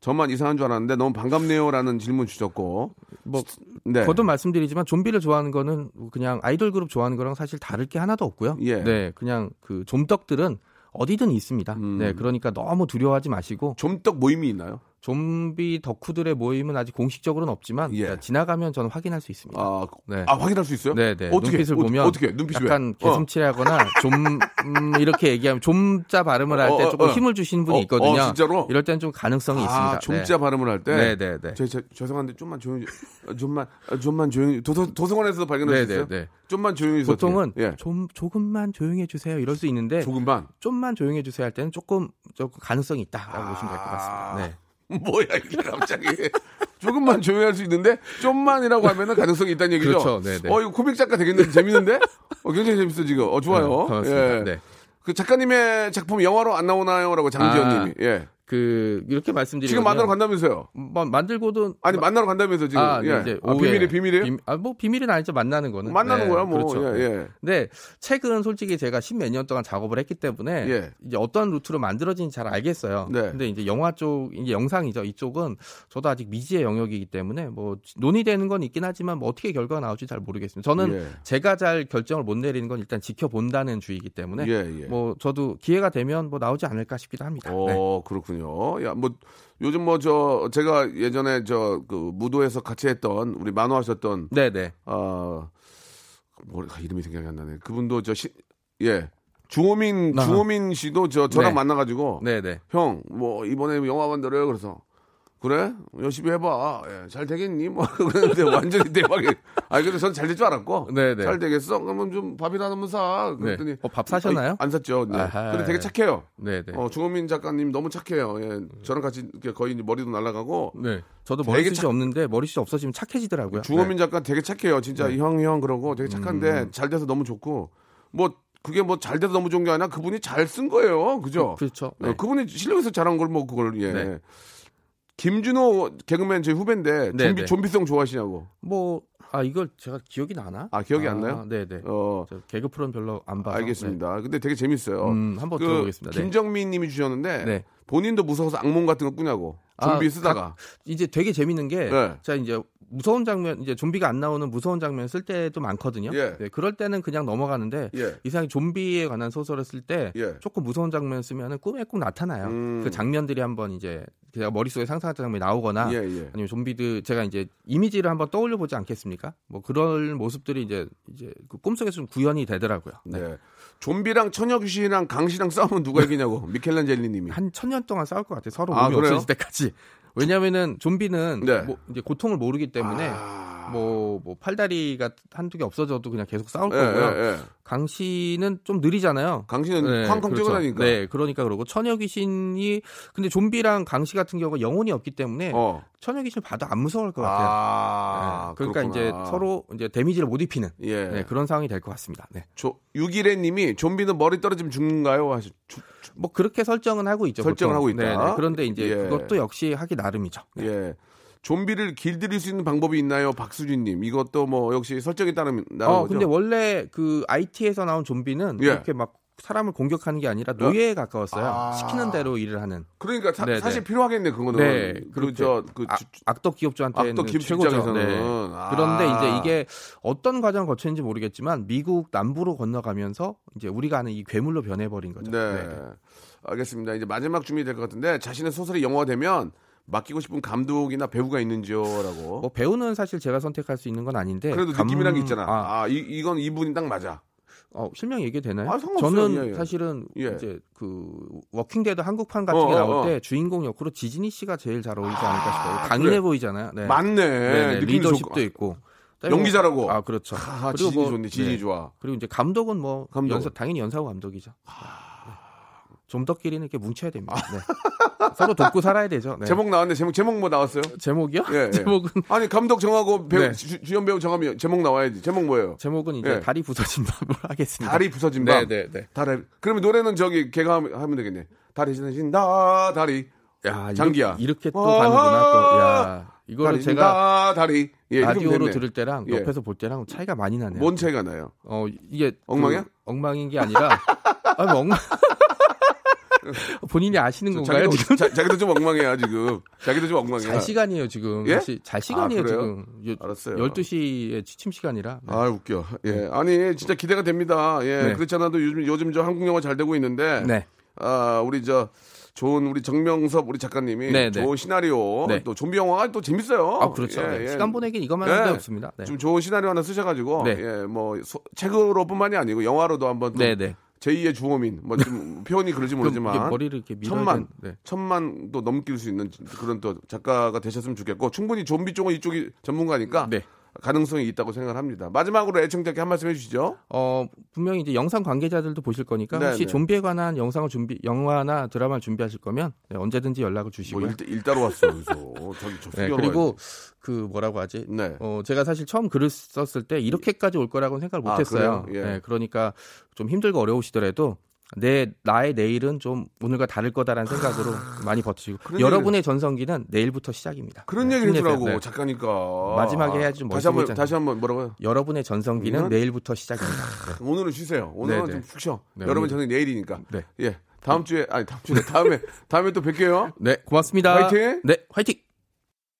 저만 이상한 줄 알았는데, 너무 반갑네요. 라는 질문 주셨고. 뭐 네. 거듭 말씀드리지만 좀비를 좋아하는 거는 그냥 아이돌 그룹 좋아하는 거랑 사실 다를 게 하나도 없고요. 예. 네, 그냥 그 좀떡들은 어디든 있습니다. 음. 네, 그러니까 너무 두려워하지 마시고 좀떡 모임이 있나요? 좀비 덕후들의 모임은 아직 공식적으로는 없지만 예. 지나가면 저는 확인할 수 있습니다. 아, 네. 아 확인할 수 있어요? 네, 네. 어떻게? 눈빛을 어, 보면 어떻게? 눈빛이 약간 왜? 어. 개슴치레하거나 좀 음, 이렇게 얘기하면 좀자 발음을 할때 어, 어, 조금 어. 힘을 주시는 분이 어, 있거든요. 어, 진짜로? 이럴 땐 좀 가능성이 있습니다. 아, 좀자 발음을 할 때? 네, 네, 네. 저, 저, 죄송한데 좀만 조용히 어, 좀만 어, 좀만 조용히 도서, 도서관에서도 발견할 네, 수 있어요? 네, 네. 좀만 조용히 해서 보통은? 예. 좀 조금만 조용해 주세요 이럴 수 있는데 조금만 좀만 조용해 주세요 할 때는 조금 조금 가능성이 있다라고 아. 보시면 될 것 같습니다. 네. 뭐야 이게 갑자기 조금만 조용히 할수 있는데 좀만이라고 하면은 가능성이 있다는 얘기죠. 그렇죠. 네, 네. 어 이거 코믹 작가 되겠는데 재밌는데? 어 굉장히 재밌어 지금. 어 좋아요. 네, 고맙습니다. 예. 네. 그 작가님의 작품 영화로 안 나오나요?라고 장지현님이. 아. 예. 그 이렇게 말씀드리면 지금 만나러 간다면서요? 뭐 만들고도 아니 만나러 간다면서 지금 아, 네, 예. 이제 아, 비밀이 비밀이에요? 비, 아, 뭐 비밀은 아니죠. 만나는 거는. 만나는 네, 거야 뭐. 그렇죠. 예, 예. 근데 책은 솔직히 제가 십몇 년 동안 작업을 했기 때문에 예. 이제 어떤 루트로 만들어진지 잘 알겠어요. 네. 근데 이제 영화 쪽 이제 영상이죠. 이쪽은 저도 아직 미지의 영역이기 때문에 뭐 논의되는 건 있긴 하지만 뭐 어떻게 결과가 나올지 잘 모르겠습니다. 저는 예. 제가 잘 결정을 못 내리는 건 일단 지켜본다는 주의이기 때문에 예, 예. 뭐 저도 기회가 되면 뭐 나오지 않을까 싶기도 합니다. 네. 어, 그렇군요. 야, 뭐 요즘 뭐 저 제가 예전에 저 그 무도에서 같이 했던 우리 만화하셨던 네, 네. 아 뭐가 이름이 생각이 안 나네. 그분도 저 시, 예. 주호민 아하. 주호민 씨도 저 저랑 네. 만나 가지고 네, 네. 형, 뭐, 이번에 영화 만들어요. 그래서, 그래? 열심히 해봐. 예, 잘 되겠니? 뭐, 그랬는데 완전히 대박이. 아니, 근데 저는 잘 될 줄 알았고. 네, 네. 잘 되겠어? 그러면 좀 밥이나 한번 사. 그랬더니. 네. 어, 밥 사셨나요? 아니, 안 샀죠. 네. 아하. 근데 되게 착해요. 네, 네. 어, 중호민 작가님 너무 착해요. 예. 저랑 같이 거의 머리도 날아가고. 네. 저도 머리숱이 착- 없는데 머리숱이 없어지면 착해지더라고요. 중호민 네. 작가 되게 착해요. 진짜 형, 형 그러고 되게 착한데 음. 잘 돼서 너무 좋고. 뭐, 그게 뭐 잘 돼서 너무 좋은 게 아니라 그분이 잘 쓴 거예요. 그죠? 그. 어, 네. 그분이 실력에서 잘한 걸 뭐 그걸 예. 네. 김준호 개그맨 제 후배인데 네, 좀비 네. 좀비성 좋아하시냐고. 뭐, 아, 이걸 제가 기억이 나나? 아, 기억이 안 나요? 네, 네. 어저 개그 프로는 별로 안 봐서. 알겠습니다. 근데 되게 재밌어요. 네. 음, 한번 그 들어보겠습니다. 네. 김정민님이 주셨는데 네. 본인도 무서워서 악몽 같은 거 꾸냐고. 좀비 아, 쓰다가. 이제 되게 재밌는 게, 네. 자, 이제 무서운 장면, 이제 좀비가 안 나오는 무서운 장면 쓸 때도 많거든요. 예. 네, 그럴 때는 그냥 넘어가는데, 예. 이상하게 좀비에 관한 소설을 쓸 때, 예. 조금 무서운 장면 쓰면은 꿈에 꼭 나타나요. 음. 그 장면들이 한번 이제 제가 머릿속에 상상했던 장면이 나오거나, 예, 예. 아니면 좀비들 제가 이제 이미지를 한번 떠올려 보지 않겠습니까? 뭐 그런 모습들이 이제 이제 그 꿈속에서 좀 구현이 되더라고요. 네. 좀비랑 처녀 귀신이랑 강씨랑 싸우면 누가 이기냐고. 미켈란젤리 님이. 한 천년 동안 싸울 것 같아요. 서로 아, 몸이 그래요? 없어질 때까지. 왜냐하면은 좀비는 네. 뭐 이제 고통을 모르기 때문에 아. 뭐, 뭐 팔다리가 한두 개 없어져도 그냥 계속 싸울 예, 거고요. 예, 예. 강씨는 좀 느리잖아요. 강씨는 쾅쾅 그렇죠. 뛰어다니니까. 네, 그러니까 그러고 처녀 귀신이 근데 좀비랑 강씨 같은 경우가 영혼이 없기 때문에 어. 처녀 귀신 봐도 안 무서울 것 같아요. 아. 네, 그러니까 그렇구나. 이제 서로 이제 데미지를 못 입히는 예. 네, 그런 상황이 될 것 같습니다. 네. 조, 유기래 님이 좀비는 머리 떨어지면 죽는가요? 하시, 주- 뭐 그렇게 설정은 하고 있죠. 설정을. 하고 있다. 네네. 그런데 이제 예. 그것도 역시 하기 나름이죠. 네. 예. 좀비를 길들일 수 있는 방법이 있나요? 박수진 님. 이것도 뭐 역시 설정에 따른 나온 어, 거죠. 근데 원래 그 IT에서 나온 좀비는 예. 이렇게 막 사람을 공격하는 게 아니라 노예에 가까웠어요. 아. 시키는 대로 일을 하는. 그러니까 사, 네네. 실 필요하겠네 그거는. 네, 그. 저그 아, 악덕 기업주한테는 악덕 기업 최고죠. 네. 아. 그런데 이제 이게 어떤 과정을 거쳤는지 모르겠지만 미국 남부로 건너가면서 이제 우리가 아는 이 괴물로 변해버린 거죠. 네. 네, 네. 알겠습니다. 이제 마지막 질문 될 것 같은데 자신의 소설이 영화되면 맡기고 싶은 감독이나 배우가 있는지요라고. 뭐 배우는 사실 제가 선택할 수 있는 건 아닌데 그래도 감- 느낌이란 게 있잖아. 아, 아, 이, 이건 이분이 딱 맞아. 어, 실명 얘기해도 되나요? 아. 저는 예, 예. 사실은 예. 이제 그 워킹데드 한국판 같은 어, 게 나올 어, 어. 때 주인공 역으로 지진희 씨가 제일 잘 어울리지 않을까 싶어요. 아, 강인해 그래. 보이잖아요. 네. 맞네. 리더십도 좋고. 있고. 연기 잘하고. 아 그렇죠. 아, 그리고 지진희 뭐, 좋네. 지진희 네. 좋아. 그리고 이제 감독은 뭐 감독은? 연상, 당연히 연상호 감독이죠. 네. 좀더끼리는 이렇게 뭉쳐야 됩니다. 네. 서로 돕고 살아야 되죠. 네. 제목 나왔네. 제목 제목 뭐 나왔어요? 제목이요? 예, 예. 제목은 아니 감독 정하고 배우 네. 주, 주연 배우 정하면 제목 나와야지. 제목 뭐예요? 제목은 이제 예. 다리 부서진 밤으로 하겠습니다. 다리 부서진 밤. 네, 네, 네. 다리. 그러면 노래는 저기 걔가 하면, 되겠네. 다리 지나신다 다리. 야, 장기야. 이렇게, 이렇게 또 아, 가는구나 또. 야, 이거를 다리 제가 다 다리. 예, 라디오로. 들을 때랑 예. 옆에서 볼 때랑 차이가 많이 나네요. 뭔 차이가 나요? 어 이게 엉망이야? 그 엉망인 게 아니라 아니 뭐 엉망 본인이 아시는 건가요 자기도, 지금? 자, 자기도 좀 엉망이야 지금. 자기도 좀 엉망이야. 잘 시간이에요 지금. 예? 잘 시간이에요 아? 지금. 요- 알았어요. 12시에 취침 시간이라. 네. 아 웃겨. 예, 아니 진짜 기대가 됩니다. 예, 네. 그렇지 않아도 요즘 요즘 저 한국 영화 잘 되고 있는데. 네. 아 우리 저 좋은 우리 정명섭 우리 작가님이 네, 네. 좋은 시나리오 네. 또 좀비 영화가 또 재밌어요. 아 그렇죠. 예, 네. 예. 시간 보내기 이것만 데 없습니다. 네. 좀 좋은 시나리오 하나 쓰셔가지고 네. 예, 뭐 소- 책으로뿐만이 아니고 영화로도 한번 또 네, 네. 제2의 주호민 뭐 좀 표현이 그러지 그 모르지만 머리를 이렇게 천만 네. 천만도 넘길 수 있는 그런 또 작가가 되셨으면 좋겠고 충분히 좀비 쪽은 이쪽이 전문가니까 네. 가능성이 있다고 생각을 합니다. 마지막으로 애청자께 한 말씀 해주시죠. 어 분명히 이제 영상 관계자들도 보실 거니까 네, 혹시 네. 좀비에 관한 영상을 준비 영화나 드라마를 준비하실 거면 네, 언제든지 연락을 뭐 주시고요. 일, 일따로 왔어 여기서 저기 저 네. 그리고 그 뭐라고 하지? 네. 어, 제가 사실 처음 글을 썼을 때 이렇게까지 올 거라고는 생각을 못 아, 했어요. 그래요? 예. 네, 그러니까 좀 힘들고 어려우시더라도 내 나의 내일은 좀 오늘과 다를 거다라는 생각으로 많이 버티고 여러분의 전성기는 내일부터 시작입니다. 그런 네, 얘기를. 해주라고 네. 작가니까. 마지막에 해야지 좀 다시 한번. 다시 한번 뭐라고요? 여러분의 전성기는 오늘은? 내일부터 시작입니다. 네. 오늘은 쉬세요. 오늘은 네, 좀 네. 푹 쉬어. 네, 여러분 저는 내일이니까. 네. 예. 다음 주에 아니 다음 주에 다음에 다음에 또 뵐게요. 네, 고맙습니다. 화이팅! 네, 화이팅!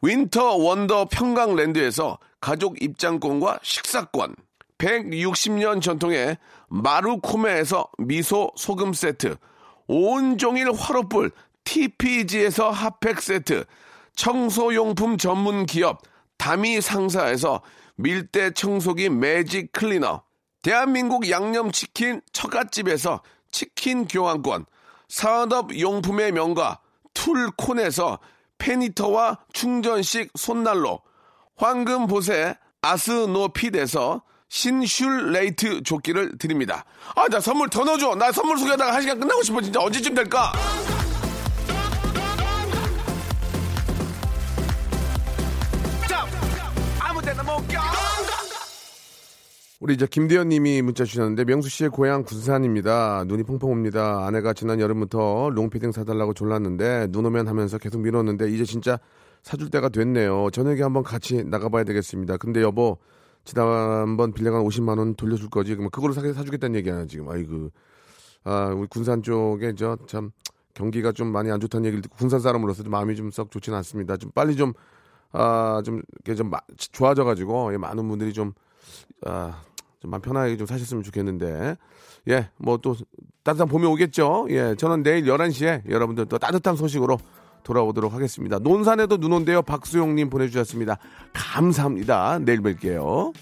윈터 원더 평강랜드에서 가족 입장권과 식사권, 160년 전통의 마루코메에서 미소 소금 세트, 온종일 화로불 TPG에서 핫팩 세트, 청소용품 전문 기업 다미 상사에서 밀대 청소기 매직 클리너, 대한민국 양념치킨 처갓집에서 치킨 교환권, 산업용품의 명가 툴콘에서 페니터와 충전식 손난로, 황금보세 아스노핏에서 신슐레이트 조끼를 드립니다. 아, 나 선물 더 넣어줘. 나 선물 소개하다가 한 시간 끝나고 싶어. 진짜 언제쯤 될까? 우리 이제 김대현 님이 문자 주셨는데 명수 씨의 고향 군산입니다. 눈이 펑펑 옵니다. 아내가 지난 여름부터 롱피딩 사달라고 졸랐는데 눈 오면 하면서 계속 미뤘는데 이제 진짜 사줄 때가 됐네요. 저녁에 한번 같이 나가봐야 되겠습니다. 근데 여보 지난번 빌려간 50만 원 돌려줄 거지? 그러면 그걸로 사, 사주겠다는 얘기야 지금. 아이고. 아 우리 군산 쪽에 저 참 경기가 좀 많이 안 좋다는 얘기를 듣고 군산 사람으로서 좀 마음이 좀 썩 좋지는 않습니다. 좀 빨리 좀 아, 좀, 이렇게 좀 마- 좋아져가지고, 예, 많은 분들이 좀, 아, 좀 마음 편하게 좀 사셨으면 좋겠는데, 예, 뭐 또 따뜻한 봄이 오겠죠? 예, 저는 내일 11시에 여러분들 또 따뜻한 소식으로 돌아오도록 하겠습니다. 논산에도 눈 온대요. 박수용님 보내주셨습니다. 감사합니다. 내일 뵐게요.